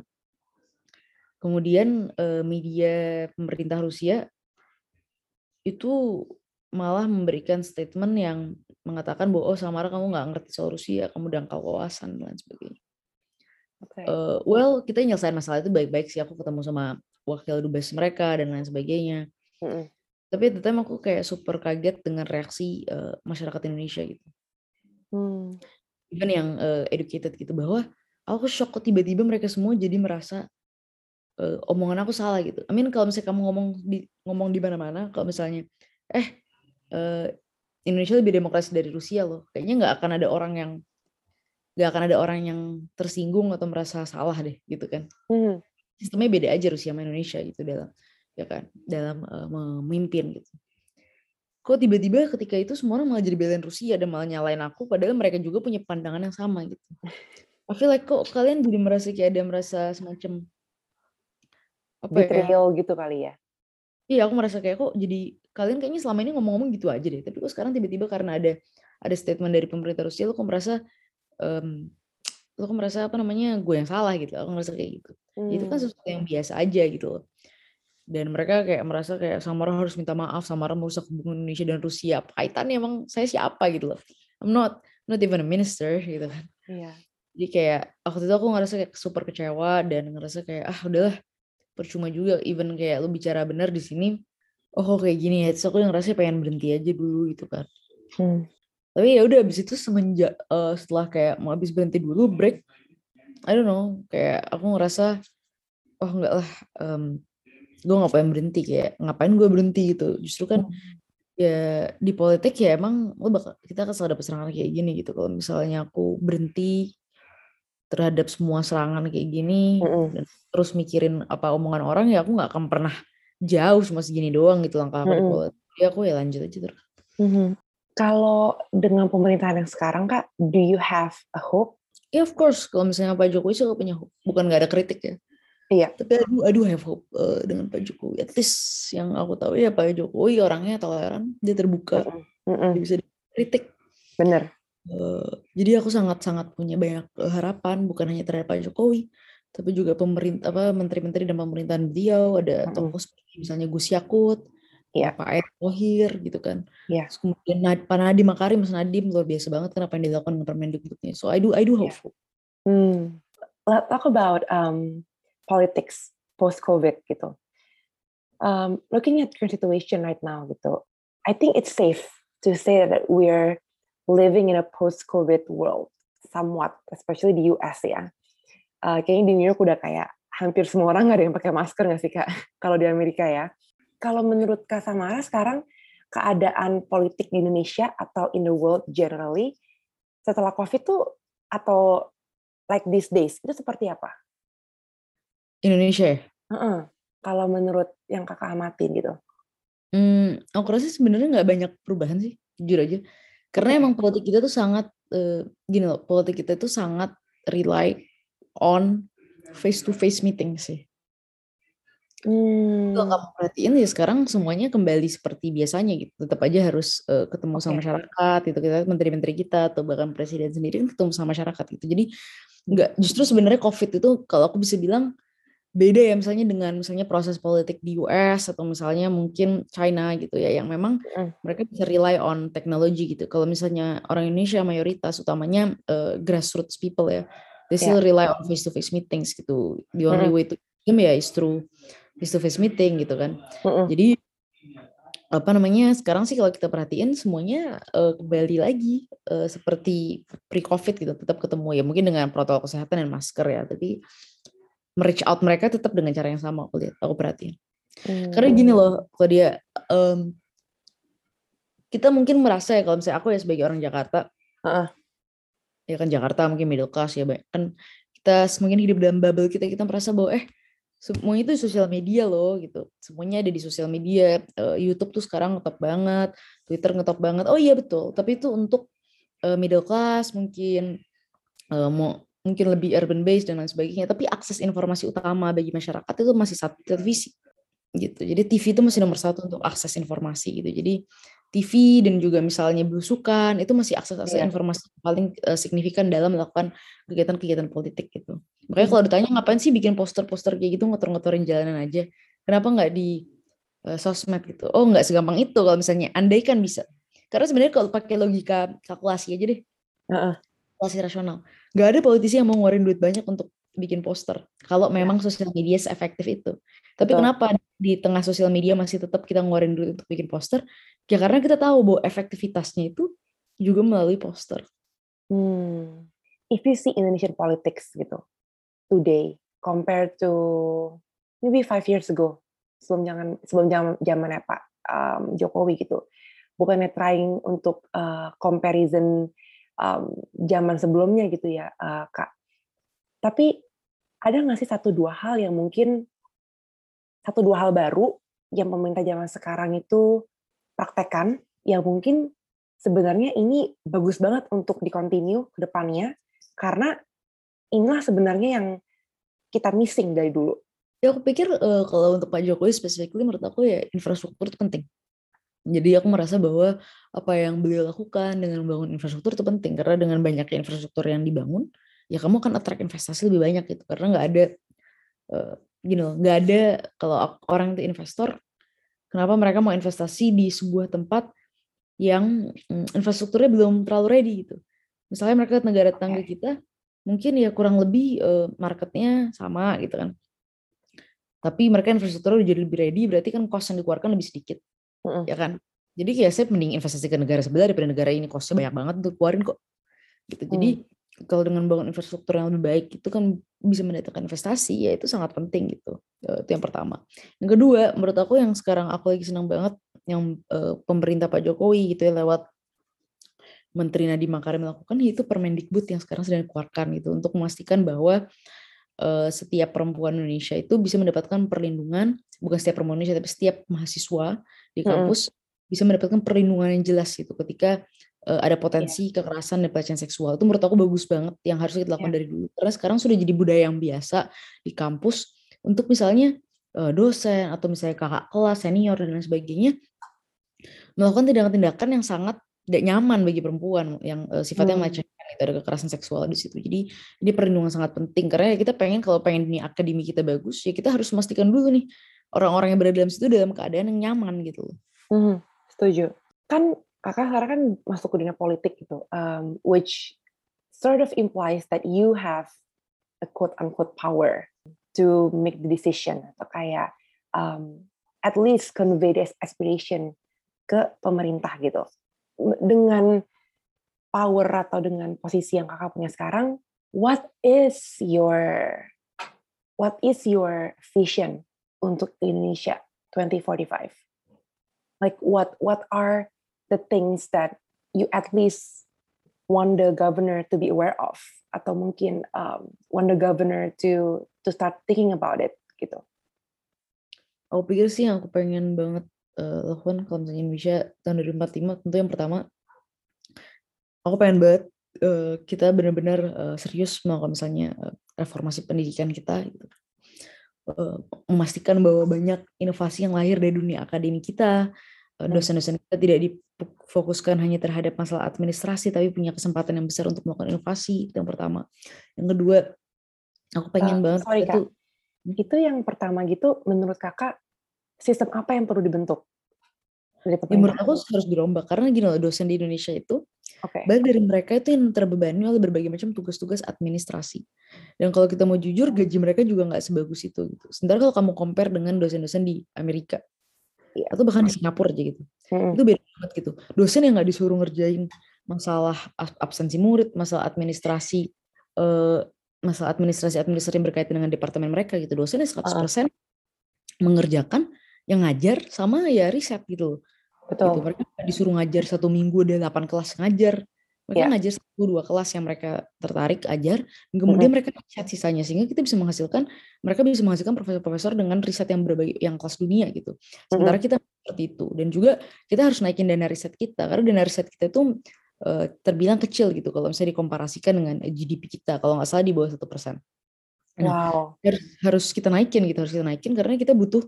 kemudian uh, media pemerintah Rusia itu malah memberikan statement yang mengatakan bahwa oh Samara kamu nggak ngerti soal Rusia, kamu dangkal wawasan dan sebagainya. Okay. Uh, well kita nyelesain masalah itu baik-baik sih aku ketemu sama wakil dubes mereka dan lain sebagainya. Mm -hmm. Tapi at the time aku kayak super kaget dengan reaksi uh, masyarakat Indonesia gitu. Hmm even yang uh, educated gitu bahwa aku shock kok tiba-tiba mereka semua jadi merasa uh, omongan aku salah gitu. I mean kalau misalnya kamu ngomong di ngomong di mana-mana, kalau misalnya eh uh, Indonesia lebih demokrasi dari Rusia loh, kayaknya nggak akan ada orang yang nggak akan ada orang yang tersinggung atau merasa salah deh gitu kan. Hmm. Sistemnya beda aja Rusia sama Indonesia gitu dalam ya kan dalam uh, memimpin gitu kok tiba-tiba ketika itu semua orang malah jadi belain Rusia dan malah nyalain aku padahal mereka juga punya pandangan yang sama gitu. I feel like kok kalian jadi merasa kayak ada merasa semacam apa ya? Betrayal ya? gitu kali ya. Iya, aku merasa kayak kok jadi kalian kayaknya selama ini ngomong-ngomong gitu aja deh. Tapi kok sekarang tiba-tiba karena ada ada statement dari pemerintah Rusia, lo kok merasa um, lo kok merasa apa namanya gue yang salah gitu. Aku merasa kayak gitu. Hmm. Itu kan hmm. sesuatu yang biasa aja gitu loh dan mereka kayak merasa kayak Samara harus minta maaf Samara merusak hubungan Indonesia dan Rusia. Kaitannya emang saya siapa gitu loh. I'm not not even a minister gitu kan. Iya. jadi kayak waktu itu aku ngerasa kayak super kecewa dan ngerasa kayak ah udahlah percuma juga even kayak lu bicara benar di sini. Oh kayak gini ya? Terus aku ngerasa pengen berhenti aja dulu gitu kan. Hmm. tapi ya udah abis itu semenjak uh, setelah kayak mau habis berhenti dulu break I don't know kayak aku ngerasa oh enggak lah um, gue gak pengen berhenti kayak ngapain gue berhenti gitu justru kan hmm. ya di politik ya emang lo bakal kita akan selalu dapet serangan kayak gini gitu kalau misalnya aku berhenti terhadap semua serangan kayak gini mm dan terus mikirin apa omongan orang ya aku nggak akan pernah jauh cuma segini doang gitu langkah aku mm politik ya aku ya lanjut aja terus mm-hmm. kalau dengan pemerintahan yang sekarang kak do you have a hope Ya yeah, of course, kalau misalnya Pak Jokowi sih aku punya hope. Bukan nggak ada kritik ya. Iya. Tapi aduh, aduh have hope uh, dengan Pak Jokowi. At least yang aku tahu ya Pak Jokowi orangnya toleran, dia terbuka, mm -mm. dia bisa dikritik. Bener. Uh, jadi aku sangat-sangat punya banyak harapan bukan hanya terhadap Pak Jokowi, tapi juga pemerintah apa menteri-menteri dan pemerintahan beliau ada mm tokoh seperti misalnya Gus Yakut, ya. Pak Erick Thohir gitu kan. Ya. Terus kemudian Pak Nadiem Makarim, Mas Nadiem luar biasa banget kenapa yang dilakukan dengan Permendikbudnya. So I do I do hope. Yeah. Hmm. Let's talk about um, politics post COVID gitu. Um, looking at current situation right now gitu, I think it's safe to say that we're living in a post COVID world somewhat, especially di US ya. Uh, kayaknya di New York udah kayak hampir semua orang nggak ada yang pakai masker nggak sih kak? Kalau di Amerika ya. Kalau menurut Kak Samara sekarang keadaan politik di Indonesia atau in the world generally setelah COVID tuh atau like these days itu seperti apa? Indonesia ya? uh Kalau menurut yang Kakak amatin gitu. Hmm, aku rasa sebenarnya nggak banyak perubahan sih, jujur aja. Karena emang politik kita tuh sangat, uh, gini loh, politik kita tuh sangat rely on face to face meeting sih. Hmm. Kalau kamu perhatiin ya sekarang semuanya kembali seperti biasanya gitu. Tetap aja harus uh, ketemu sama masyarakat itu kita menteri-menteri kita atau bahkan presiden sendiri kan ketemu sama masyarakat gitu. Jadi nggak justru sebenarnya COVID itu kalau aku bisa bilang beda ya misalnya dengan misalnya proses politik di US atau misalnya mungkin China gitu ya yang memang mm. mereka bisa rely on teknologi gitu. Kalau misalnya orang Indonesia mayoritas utamanya uh, grassroots people ya, they still yeah. rely on face to face meetings gitu. The only mm. way to them ya is through face to face meeting gitu kan. Mm Jadi apa namanya sekarang sih kalau kita perhatiin semuanya uh, kembali lagi uh, seperti pre covid gitu tetap ketemu ya mungkin dengan protokol kesehatan dan masker ya tapi reach out mereka tetap dengan cara yang sama aku lihat aku perhatiin hmm. karena gini loh kalau dia um, kita mungkin merasa ya kalau misalnya aku ya sebagai orang Jakarta uh-uh. ya kan Jakarta mungkin middle class ya kan kita mungkin hidup dalam bubble kita kita merasa bahwa eh semuanya itu sosial media loh gitu semuanya ada di sosial media uh, YouTube tuh sekarang ngetop banget Twitter ngetop banget oh iya betul tapi itu untuk uh, middle class mungkin uh, mau mungkin lebih urban based dan lain sebagainya tapi akses informasi utama bagi masyarakat itu masih satu televisi gitu jadi TV itu masih nomor satu untuk akses informasi gitu jadi TV dan juga misalnya belusukan itu masih akses-akses Iya. informasi paling uh, signifikan dalam melakukan kegiatan-kegiatan politik gitu. Makanya Hmm. kalau ditanya ngapain sih bikin poster-poster kayak gitu ngotor-ngotorin jalanan aja, kenapa nggak di uh, sosmed gitu? Oh nggak segampang itu kalau misalnya andai kan bisa. Karena sebenarnya kalau pakai logika kalkulasi aja deh, Heeh. Kalkulasi rasional, nggak ada politisi yang mau ngeluarin duit banyak untuk bikin poster. Kalau memang sosial media seefektif itu. Tapi Betul. kenapa di tengah sosial media masih tetap kita ngeluarin duit untuk bikin poster? Ya karena kita tahu bahwa efektivitasnya itu juga melalui poster. Hmm. If you see Indonesian politics gitu today compared to maybe five years ago sebelum jangan sebelum zaman zamannya Pak um, Jokowi gitu, bukannya trying untuk uh, comparison um, zaman sebelumnya gitu ya uh, Kak. Tapi ada nggak sih satu dua hal yang mungkin satu dua hal baru yang pemerintah zaman sekarang itu praktekkan yang mungkin sebenarnya ini bagus banget untuk dikontinue ke depannya karena inilah sebenarnya yang kita missing dari dulu. Ya aku pikir uh, kalau untuk Pak Jokowi specifically menurut aku ya infrastruktur itu penting. Jadi aku merasa bahwa apa yang beliau lakukan dengan membangun infrastruktur itu penting karena dengan banyaknya infrastruktur yang dibangun ya kamu akan attract investasi lebih banyak gitu. Karena nggak ada uh, you know nggak ada kalau orang itu investor kenapa mereka mau investasi di sebuah tempat yang um, infrastrukturnya belum terlalu ready gitu. Misalnya mereka ke negara tetangga kita mungkin ya kurang lebih uh, marketnya sama gitu kan. Tapi mereka infrastrukturnya udah jadi lebih ready berarti kan cost yang dikeluarkan lebih sedikit Mm-mm. ya kan? Jadi kayak saya mending investasi ke negara sebelah daripada negara ini costnya banyak banget untuk keluarin kok. Gitu. Jadi Hmm. kalau dengan bangun infrastruktur yang lebih baik itu kan bisa mendatangkan investasi ya itu sangat penting gitu. Eh, itu yang pertama. Yang kedua menurut aku yang sekarang aku lagi senang banget yang eh, pemerintah Pak Jokowi gitu ya lewat Menteri Nadiem Makarim melakukan yaitu Permendikbud yang sekarang sedang dikeluarkan gitu untuk memastikan bahwa eh, setiap perempuan Indonesia itu bisa mendapatkan perlindungan bukan setiap perempuan Indonesia tapi setiap mahasiswa di kampus bisa mendapatkan perlindungan yang jelas gitu ketika eh, ada potensi kekerasan dan pelecehan seksual itu menurut aku bagus banget yang harus kita lakukan Iya. dari dulu karena sekarang sudah jadi budaya yang biasa di kampus untuk misalnya eh, dosen atau misalnya kakak kelas senior dan lain sebagainya melakukan tindakan-tindakan yang sangat tidak nyaman bagi perempuan yang eh, sifatnya Hmm. melecehkan itu ada kekerasan seksual di situ jadi ini perlindungan sangat penting karena ya kita pengen kalau pengen dunia akademi kita bagus ya kita harus memastikan dulu nih orang-orang yang berada dalam situ dalam keadaan yang nyaman gitu loh. Mhm, setuju. Kan kakak sekarang kan masuk ke dunia politik gitu, um, which sort of implies that you have a quote unquote power to make the decision atau kayak um, at least convey this aspiration ke pemerintah gitu. Dengan power atau dengan posisi yang kakak punya sekarang, what is your what is your vision untuk Indonesia 2045? like what what are the things that you at least want the governor to be aware of atau mungkin um, want the governor to to start thinking about it gitu Aku pikir sih yang aku pengen banget eh, lakukan kalau misalnya Indonesia tahun 2045 tentu yang pertama aku pengen banget eh, kita benar-benar eh, serius melakukan misalnya eh, reformasi pendidikan kita gitu. Eh, memastikan bahwa banyak inovasi yang lahir dari dunia akademi kita dosen-dosen kita tidak difokuskan hanya terhadap masalah administrasi tapi punya kesempatan yang besar untuk melakukan inovasi itu yang pertama yang kedua aku pengen Eh, banget sorry, kita Kak. itu yang pertama gitu menurut kakak sistem apa yang perlu dibentuk dari ya menurut aku harus dirombak karena gini loh dosen di Indonesia itu Oke. banyak dari mereka itu yang terbebani oleh berbagai macam tugas-tugas administrasi. Dan kalau kita mau jujur gaji mereka juga nggak sebagus itu gitu. Sementara kalau kamu compare dengan dosen-dosen di Amerika Iya. atau bahkan di Singapura aja gitu. Mm-mm. itu beda banget gitu. Dosen yang nggak disuruh ngerjain masalah as- absensi murid masalah administrasi eh, masalah administrasi administrasi yang berkaitan dengan departemen mereka gitu. Dosennya 100% mengerjakan yang ngajar sama ya riset gitu gitu Betul. mereka nggak disuruh ngajar satu minggu ada 8 kelas ngajar. Mereka Iya. ngajar satu dua kelas yang mereka tertarik ajar. Kemudian mereka riset sisanya sehingga kita bisa menghasilkan mereka bisa menghasilkan profesor-profesor dengan riset yang berbagai yang kelas dunia gitu. Sementara kita seperti itu. Dan juga kita harus naikin dana riset kita karena dana riset kita itu eh, terbilang kecil gitu. Kalau misalnya dikomparasikan dengan GDP kita kalau nggak salah di bawah satu persen. Nah, Wow. harus harus kita naikin gitu. Harus kita naikin karena kita butuh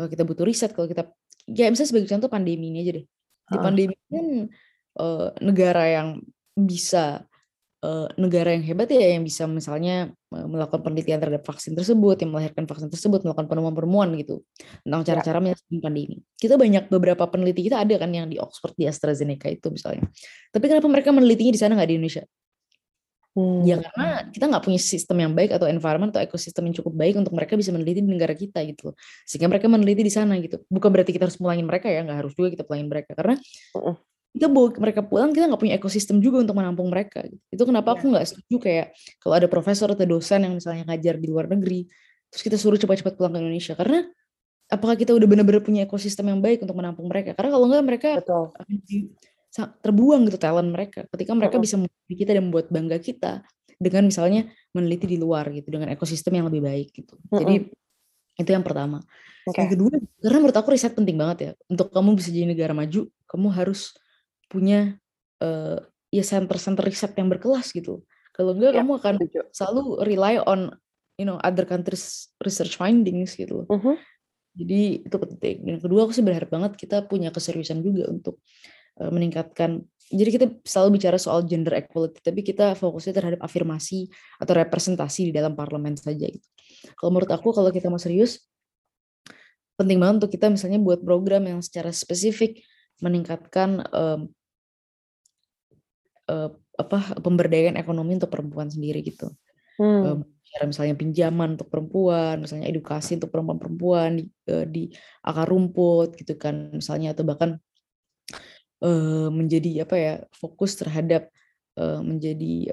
eh, kita butuh riset. Kalau kita ya misalnya sebagai contoh pandemi ini aja deh Di pandemi kan uh, negara yang bisa uh, negara yang hebat ya yang bisa misalnya melakukan penelitian terhadap vaksin tersebut, yang melahirkan vaksin tersebut, melakukan penemuan-penemuan gitu tentang ya. cara-cara ya. menyelesaikan pandemi. Kita banyak beberapa peneliti kita ada kan yang di Oxford di AstraZeneca itu misalnya. Tapi kenapa mereka menelitinya di sana nggak di Indonesia? Hmm. Ya karena kita nggak punya sistem yang baik atau environment atau ekosistem yang cukup baik untuk mereka bisa meneliti di negara kita gitu Sehingga mereka meneliti di sana gitu. Bukan berarti kita harus pulangin mereka ya, nggak harus juga kita pulangin mereka karena kita bawa mereka pulang kita nggak punya ekosistem juga untuk menampung mereka. Gitu. Itu kenapa aku iya. nggak setuju kayak kalau ada profesor atau dosen yang misalnya ngajar di luar negeri, terus kita suruh cepat-cepat pulang ke Indonesia karena apakah kita udah benar-benar punya ekosistem yang baik untuk menampung mereka? Karena kalau nggak mereka Betul. Terbuang gitu talent mereka ketika mereka bisa membuat kita dan membuat bangga kita dengan misalnya meneliti di luar gitu dengan ekosistem yang lebih baik gitu. Jadi itu yang pertama. Okay. yang kedua karena menurut aku riset penting banget ya untuk kamu bisa jadi negara maju kamu harus punya uh, ya center-center riset yang berkelas gitu. Kalau enggak yeah, kamu akan selalu rely on you know other countries research findings gitu -huh. jadi itu penting. Dan kedua aku sih berharap banget kita punya keseriusan juga untuk meningkatkan jadi kita selalu bicara soal gender equality tapi kita fokusnya terhadap afirmasi atau representasi di dalam parlemen saja gitu. Kalau menurut aku kalau kita mau serius penting banget untuk kita misalnya buat program yang secara spesifik meningkatkan um, uh, apa pemberdayaan ekonomi untuk perempuan sendiri gitu. Hmm. Um, misalnya pinjaman untuk perempuan, misalnya edukasi untuk perempuan-perempuan di, uh, di akar rumput gitu kan misalnya atau bahkan menjadi apa ya, fokus terhadap, uh, menjadi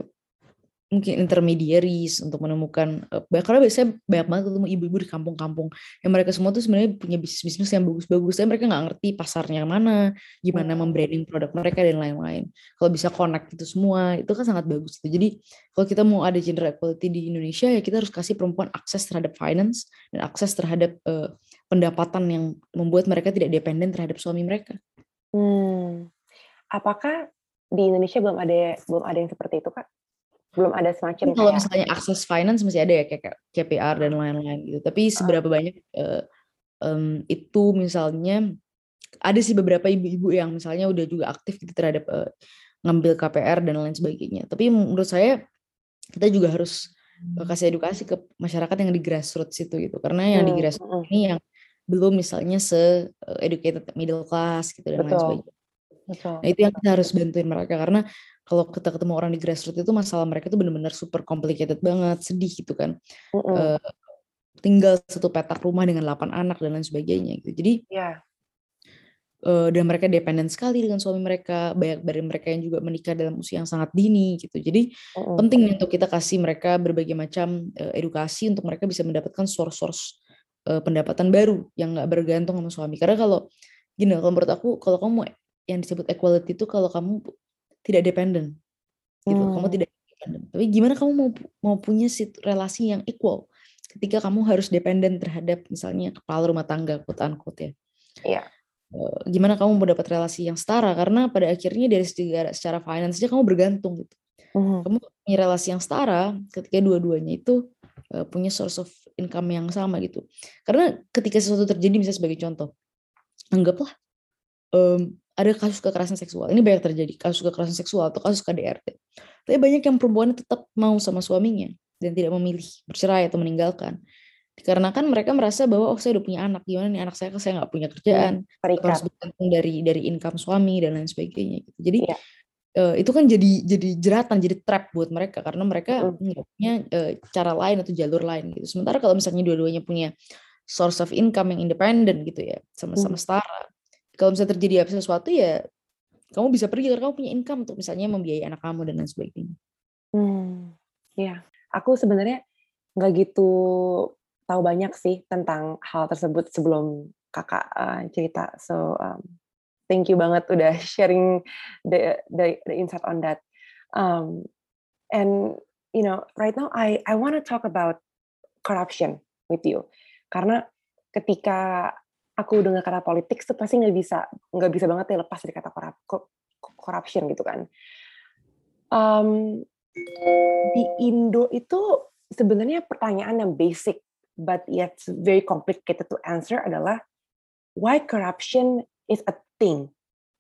mungkin intermediaries untuk menemukan, uh, karena biasanya banyak banget ketemu ibu-ibu di kampung-kampung, yang mereka semua tuh sebenarnya punya bisnis-bisnis yang bagus-bagus, tapi mereka nggak ngerti pasarnya mana, gimana hmm. membranding produk mereka dan lain-lain. Kalau bisa connect itu semua, itu kan sangat bagus gitu. Jadi, kalau kita mau ada gender equality di Indonesia, ya kita harus kasih perempuan akses terhadap finance dan akses terhadap, uh, pendapatan yang membuat mereka tidak dependen terhadap suami mereka. Hmm. Apakah di Indonesia belum ada belum ada yang seperti itu, Kak? Belum ada semacam kalau kayak misalnya akses finance masih ada ya kayak KPR dan lain-lain gitu. Tapi seberapa banyak uh, um, itu misalnya ada sih beberapa ibu-ibu yang misalnya udah juga aktif gitu terhadap uh, ngambil KPR dan lain sebagainya. Tapi menurut saya kita juga harus kasih edukasi ke masyarakat yang di grassroots itu gitu. Karena yang di grassroots ini yang belum misalnya se educated middle class gitu dan lain sebagainya. Betul. Nah itu yang kita harus bantuin mereka karena kalau kita ketemu orang di grassroots itu masalah mereka itu benar-benar super complicated banget, sedih gitu kan. Mm -hmm. uh, tinggal satu petak rumah dengan 8 anak dan lain sebagainya gitu. Jadi yeah. uh, dan mereka dependen sekali dengan suami mereka, banyak dari mereka yang juga menikah dalam usia yang sangat dini gitu. Jadi mm -hmm. penting untuk kita kasih mereka berbagai macam uh, edukasi untuk mereka bisa mendapatkan source-source uh, pendapatan baru yang nggak bergantung sama suami. Karena kalau gini, kalau menurut aku kalau kamu yang disebut equality itu kalau kamu tidak dependent, gitu. Hmm. Kamu tidak dependent. Tapi gimana kamu mau mau punya relasi yang equal ketika kamu harus dependent terhadap misalnya kepala rumah tangga, quote unquote ya. Iya. Uh, gimana kamu mau dapat relasi yang setara karena pada akhirnya dari secara, secara finance aja kamu bergantung gitu. Hmm. Kamu punya relasi yang setara ketika dua-duanya itu uh, punya source of income yang sama gitu. Karena ketika sesuatu terjadi bisa sebagai contoh, anggaplah um, ada kasus kekerasan seksual. Ini banyak terjadi kasus kekerasan seksual atau kasus KDRT. Tapi banyak yang perempuan tetap mau sama suaminya dan tidak memilih bercerai atau meninggalkan. Dikarenakan mereka merasa bahwa oh saya udah punya anak, gimana nih anak saya saya nggak punya kerjaan, harus bergantung dari dari income suami dan lain sebagainya. Gitu. Jadi ya uh, itu kan jadi jadi jeratan, jadi trap buat mereka karena mereka nggak punya uh, cara lain atau jalur lain gitu. Sementara kalau misalnya dua-duanya punya source of income yang independen gitu ya, sama-sama setara. Kalau misalnya terjadi apa sesuatu ya kamu bisa pergi karena kamu punya income untuk misalnya membiayai anak kamu dan lain sebagainya. Hmm, ya. Aku sebenarnya nggak gitu tahu banyak sih tentang hal tersebut sebelum kakak uh, cerita. So um, thank you banget udah sharing the the, the insight on that. Um, and you know, right now I I want to talk about corruption with you karena ketika aku dengar kata politik itu pasti nggak bisa nggak bisa banget ya lepas dari kata corruption gitu kan. Um, di Indo itu sebenarnya pertanyaan yang basic but yet very complicated to answer adalah why corruption is a thing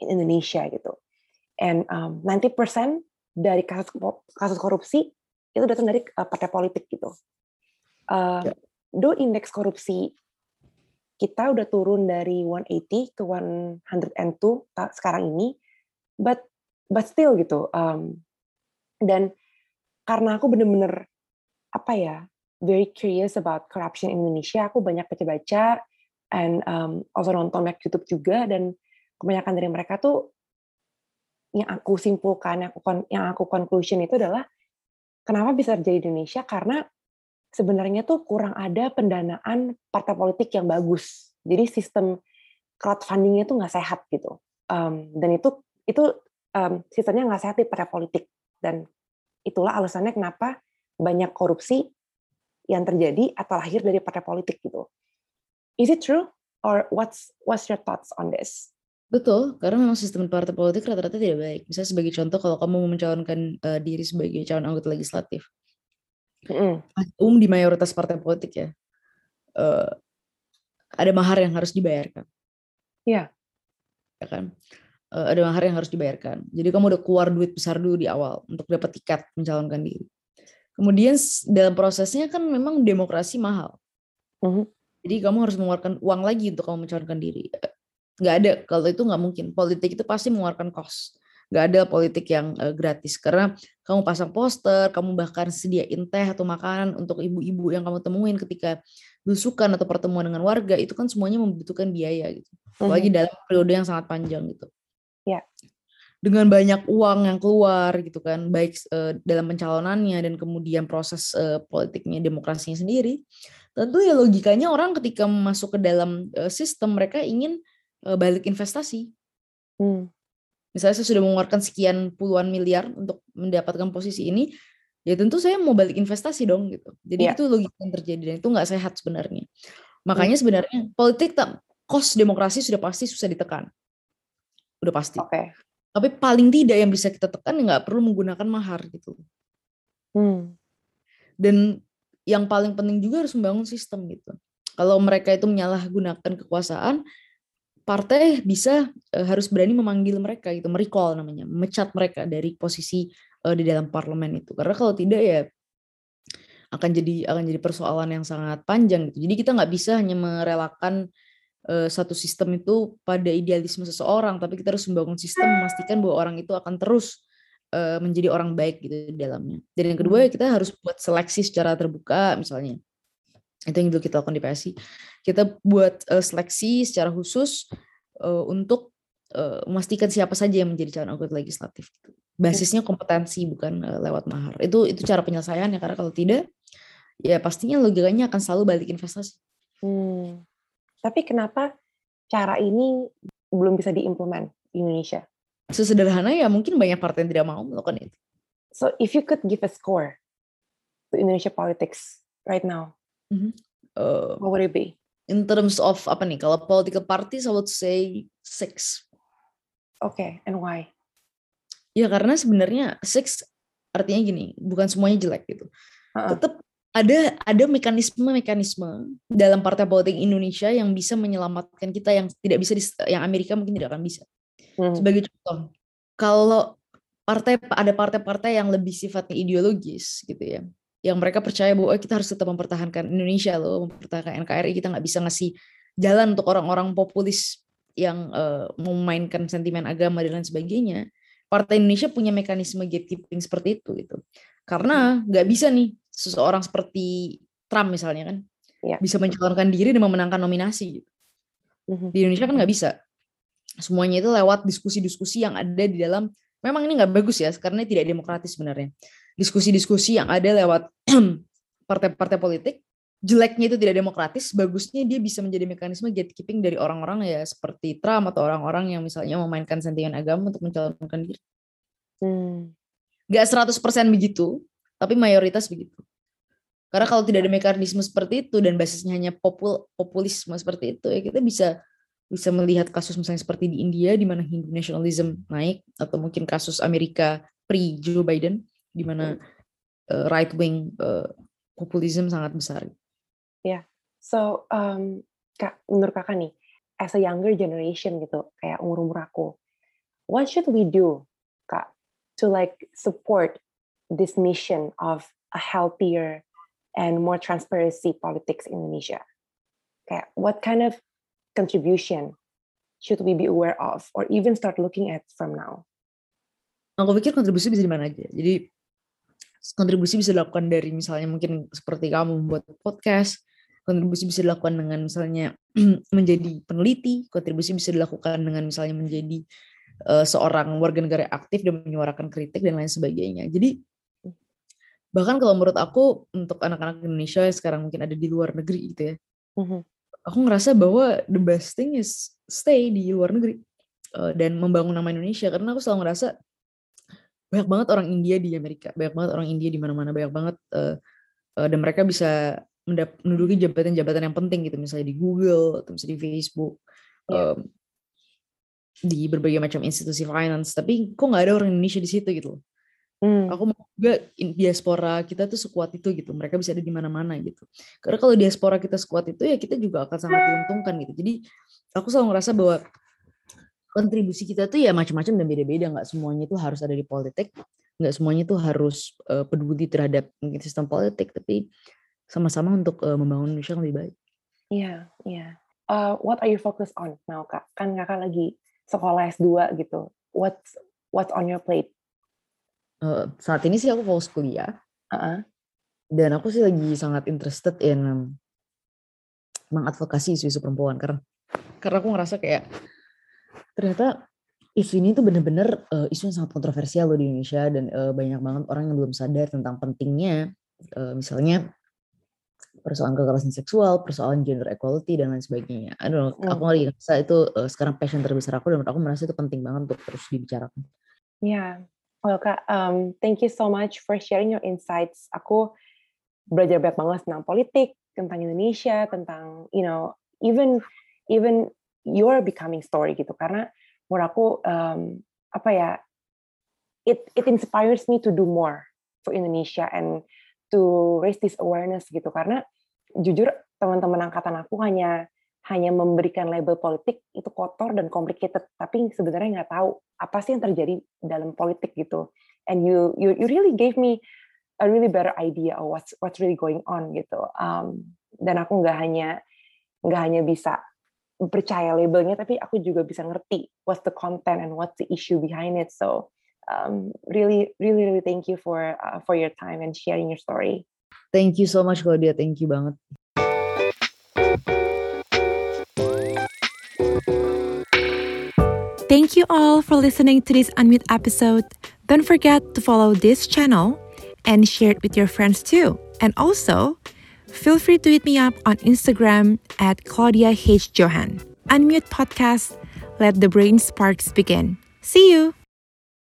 in Indonesia gitu. And um, 90% dari kasus kasus korupsi itu datang dari uh, partai politik gitu. Uh, yeah. Do indeks korupsi kita udah turun dari 180 ke 102 sekarang ini, but but still gitu. Um, dan karena aku bener-bener apa ya very curious about corruption in Indonesia, aku banyak baca-baca and um, also nonton banyak YouTube juga dan kebanyakan dari mereka tuh yang aku simpulkan, yang aku yang aku conclusion itu adalah kenapa bisa terjadi di Indonesia karena sebenarnya tuh kurang ada pendanaan partai politik yang bagus. Jadi sistem crowdfundingnya tuh nggak sehat gitu. Um, dan itu itu um, sistemnya nggak sehat di partai politik. Dan itulah alasannya kenapa banyak korupsi yang terjadi atau lahir dari partai politik gitu. Is it true or what's what's your thoughts on this? Betul, karena memang sistem partai politik rata-rata tidak baik. Misalnya sebagai contoh kalau kamu mau mencalonkan uh, diri sebagai calon anggota legislatif, mm. umum di mayoritas partai politik ya, uh, ada mahar yang harus dibayarkan. Iya. Yeah. Ya kan? Uh, ada mahar yang harus dibayarkan. Jadi kamu udah keluar duit besar dulu di awal untuk dapat tiket mencalonkan diri. Kemudian dalam prosesnya kan memang demokrasi mahal. Mm -hmm. Jadi kamu harus mengeluarkan uang lagi untuk kamu mencalonkan diri nggak ada. Kalau itu nggak mungkin. Politik itu pasti mengeluarkan cost nggak ada politik yang uh, gratis. Karena kamu pasang poster kamu bahkan sediain teh atau makanan untuk ibu-ibu yang kamu temuin ketika belusukan atau pertemuan dengan warga itu kan semuanya membutuhkan biaya gitu. Apalagi mm -hmm. dalam periode yang sangat panjang gitu. Ya. Yeah. dengan banyak uang yang keluar gitu kan baik uh, dalam pencalonannya dan kemudian proses uh, politiknya demokrasinya sendiri tentu ya logikanya orang ketika masuk ke dalam uh, sistem mereka ingin uh, balik investasi. Hmm. Misalnya saya sudah mengeluarkan sekian puluhan miliar untuk mendapatkan posisi ini, ya tentu saya mau balik investasi dong gitu. Jadi yeah. itu logika yang terjadi dan itu nggak sehat sebenarnya. Makanya hmm. sebenarnya politik tak kos demokrasi sudah pasti susah ditekan, udah pasti. Okay. Tapi paling tidak yang bisa kita tekan ya nggak perlu menggunakan mahar gitu. Hmm. Dan yang paling penting juga harus membangun sistem gitu. Kalau mereka itu menyalahgunakan kekuasaan, partai bisa uh, harus berani memanggil mereka gitu, merecall namanya, mecat mereka dari posisi uh, di dalam parlemen itu. Karena kalau tidak ya akan jadi akan jadi persoalan yang sangat panjang gitu. Jadi kita nggak bisa hanya merelakan uh, satu sistem itu pada idealisme seseorang, tapi kita harus membangun sistem memastikan bahwa orang itu akan terus uh, menjadi orang baik gitu di dalamnya. Dan yang kedua ya kita harus buat seleksi secara terbuka misalnya itu yang dulu kita lakukan di PSI kita buat uh, seleksi secara khusus uh, untuk uh, memastikan siapa saja yang menjadi calon anggota legislatif basisnya kompetensi bukan uh, lewat mahar. Itu itu cara penyelesaiannya karena kalau tidak ya pastinya logikanya akan selalu balik investasi. Hmm. tapi kenapa cara ini belum bisa diimplement di Indonesia? Sesederhana ya mungkin banyak partai yang tidak mau melakukan itu. So if you could give a score to Indonesia politics right now Mm-hmm. Uh, What would it be? In terms of apa nih? Kalau political parties, I would say six. Okay, and why? Ya karena sebenarnya six artinya gini, bukan semuanya jelek gitu. Uh-uh. Tetap ada ada mekanisme-mekanisme dalam partai politik Indonesia yang bisa menyelamatkan kita yang tidak bisa di, yang Amerika mungkin tidak akan bisa. Hmm. Sebagai contoh, kalau partai ada partai-partai yang lebih sifatnya ideologis gitu ya yang mereka percaya bahwa oh, kita harus tetap mempertahankan Indonesia loh, mempertahankan NKRI, kita nggak bisa ngasih jalan untuk orang-orang populis yang uh, memainkan sentimen agama dan lain sebagainya. Partai Indonesia punya mekanisme gatekeeping seperti itu gitu. Karena nggak bisa nih seseorang seperti Trump misalnya kan ya. bisa mencalonkan diri dan memenangkan nominasi. Gitu. Mhm. Di Indonesia kan nggak bisa. Semuanya itu lewat diskusi-diskusi yang ada di dalam. Memang ini nggak bagus ya, karena tidak demokratis sebenarnya diskusi-diskusi yang ada lewat partai-partai politik jeleknya itu tidak demokratis, bagusnya dia bisa menjadi mekanisme gatekeeping dari orang-orang ya seperti Trump atau orang-orang yang misalnya memainkan sentimen agama untuk mencalonkan diri. Hmm. Gak 100% begitu, tapi mayoritas begitu. Karena kalau tidak ada mekanisme seperti itu dan basisnya hanya popul populisme seperti itu ya kita bisa bisa melihat kasus misalnya seperti di India di mana Hindu nationalism naik atau mungkin kasus Amerika pre Joe Biden di mana uh, right wing uh, populisme sangat besar. Ya, yeah. so um, kak menurut kakak nih, as a younger generation gitu, kayak umur umur aku, what should we do, Kak, to like support this mission of a healthier and more transparency politics in Indonesia? Okay, what kind of contribution should we be aware of or even start looking at from now? Aku pikir kontribusi bisa di mana aja. Jadi kontribusi bisa dilakukan dari misalnya mungkin seperti kamu membuat podcast, kontribusi bisa dilakukan dengan misalnya menjadi peneliti, kontribusi bisa dilakukan dengan misalnya menjadi uh, seorang warga negara aktif dan menyuarakan kritik dan lain sebagainya. Jadi bahkan kalau menurut aku untuk anak-anak Indonesia yang sekarang mungkin ada di luar negeri gitu ya, mm-hmm. aku ngerasa bahwa the best thing is stay di luar negeri uh, dan membangun nama Indonesia karena aku selalu ngerasa banyak banget orang India di Amerika, banyak banget orang India di mana-mana, banyak banget uh, uh, dan mereka bisa menduduki jabatan-jabatan yang penting gitu, misalnya di Google atau misalnya di Facebook, yeah. um, di berbagai macam institusi finance. Tapi kok nggak ada orang Indonesia di situ gitu. Hmm. Aku mau juga diaspora kita tuh sekuat itu gitu. Mereka bisa ada di mana-mana gitu. Karena kalau diaspora kita sekuat itu ya kita juga akan sangat diuntungkan gitu. Jadi aku selalu ngerasa bahwa kontribusi kita tuh ya macam-macam dan beda-beda nggak semuanya itu harus ada di politik nggak semuanya itu harus uh, peduli terhadap sistem politik tapi sama-sama untuk uh, membangun Indonesia yang lebih baik. Iya, yeah, iya. Yeah. Uh, what are you focused on now, Kak? Kan Kakak lagi sekolah S2 gitu. What's what's on your plate? Uh, saat ini sih aku fokus kuliah. Uh -uh. Dan aku sih lagi sangat interested in mengadvokasi isu-isu perempuan karena karena aku ngerasa kayak ternyata isu ini tuh bener-bener uh, isu yang sangat kontroversial loh di Indonesia dan uh, banyak banget orang yang belum sadar tentang pentingnya uh, misalnya persoalan kekerasan seksual, persoalan gender equality dan lain sebagainya. I don't know, hmm. aku lagi ngerasa itu uh, sekarang passion terbesar aku dan aku merasa itu penting banget untuk terus dibicarakan. Ya, yeah. well kak, um, thank you so much for sharing your insights. Aku belajar banyak banget tentang politik, tentang Indonesia, tentang you know even even your becoming story gitu. Karena menurut aku um, apa ya it it inspires me to do more for Indonesia and to raise this awareness gitu. Karena jujur teman-teman angkatan aku hanya hanya memberikan label politik itu kotor dan complicated. Tapi sebenarnya nggak tahu apa sih yang terjadi dalam politik gitu. And you you you really gave me a really better idea of what's what's really going on gitu. Um, dan aku nggak hanya nggak hanya bisa percaya labelnya tapi aku juga bisa ngerti what's the content and what's the issue behind it so um, really really really thank you for uh, for your time and sharing your story thank you so much Claudia thank you banget Thank you all for listening to this Unmute episode. Don't forget to follow this channel and share it with your friends too. And also, Feel free to hit me up on Instagram at Claudia H. Johan. Unmute Podcast. Let the brain sparks begin. See you.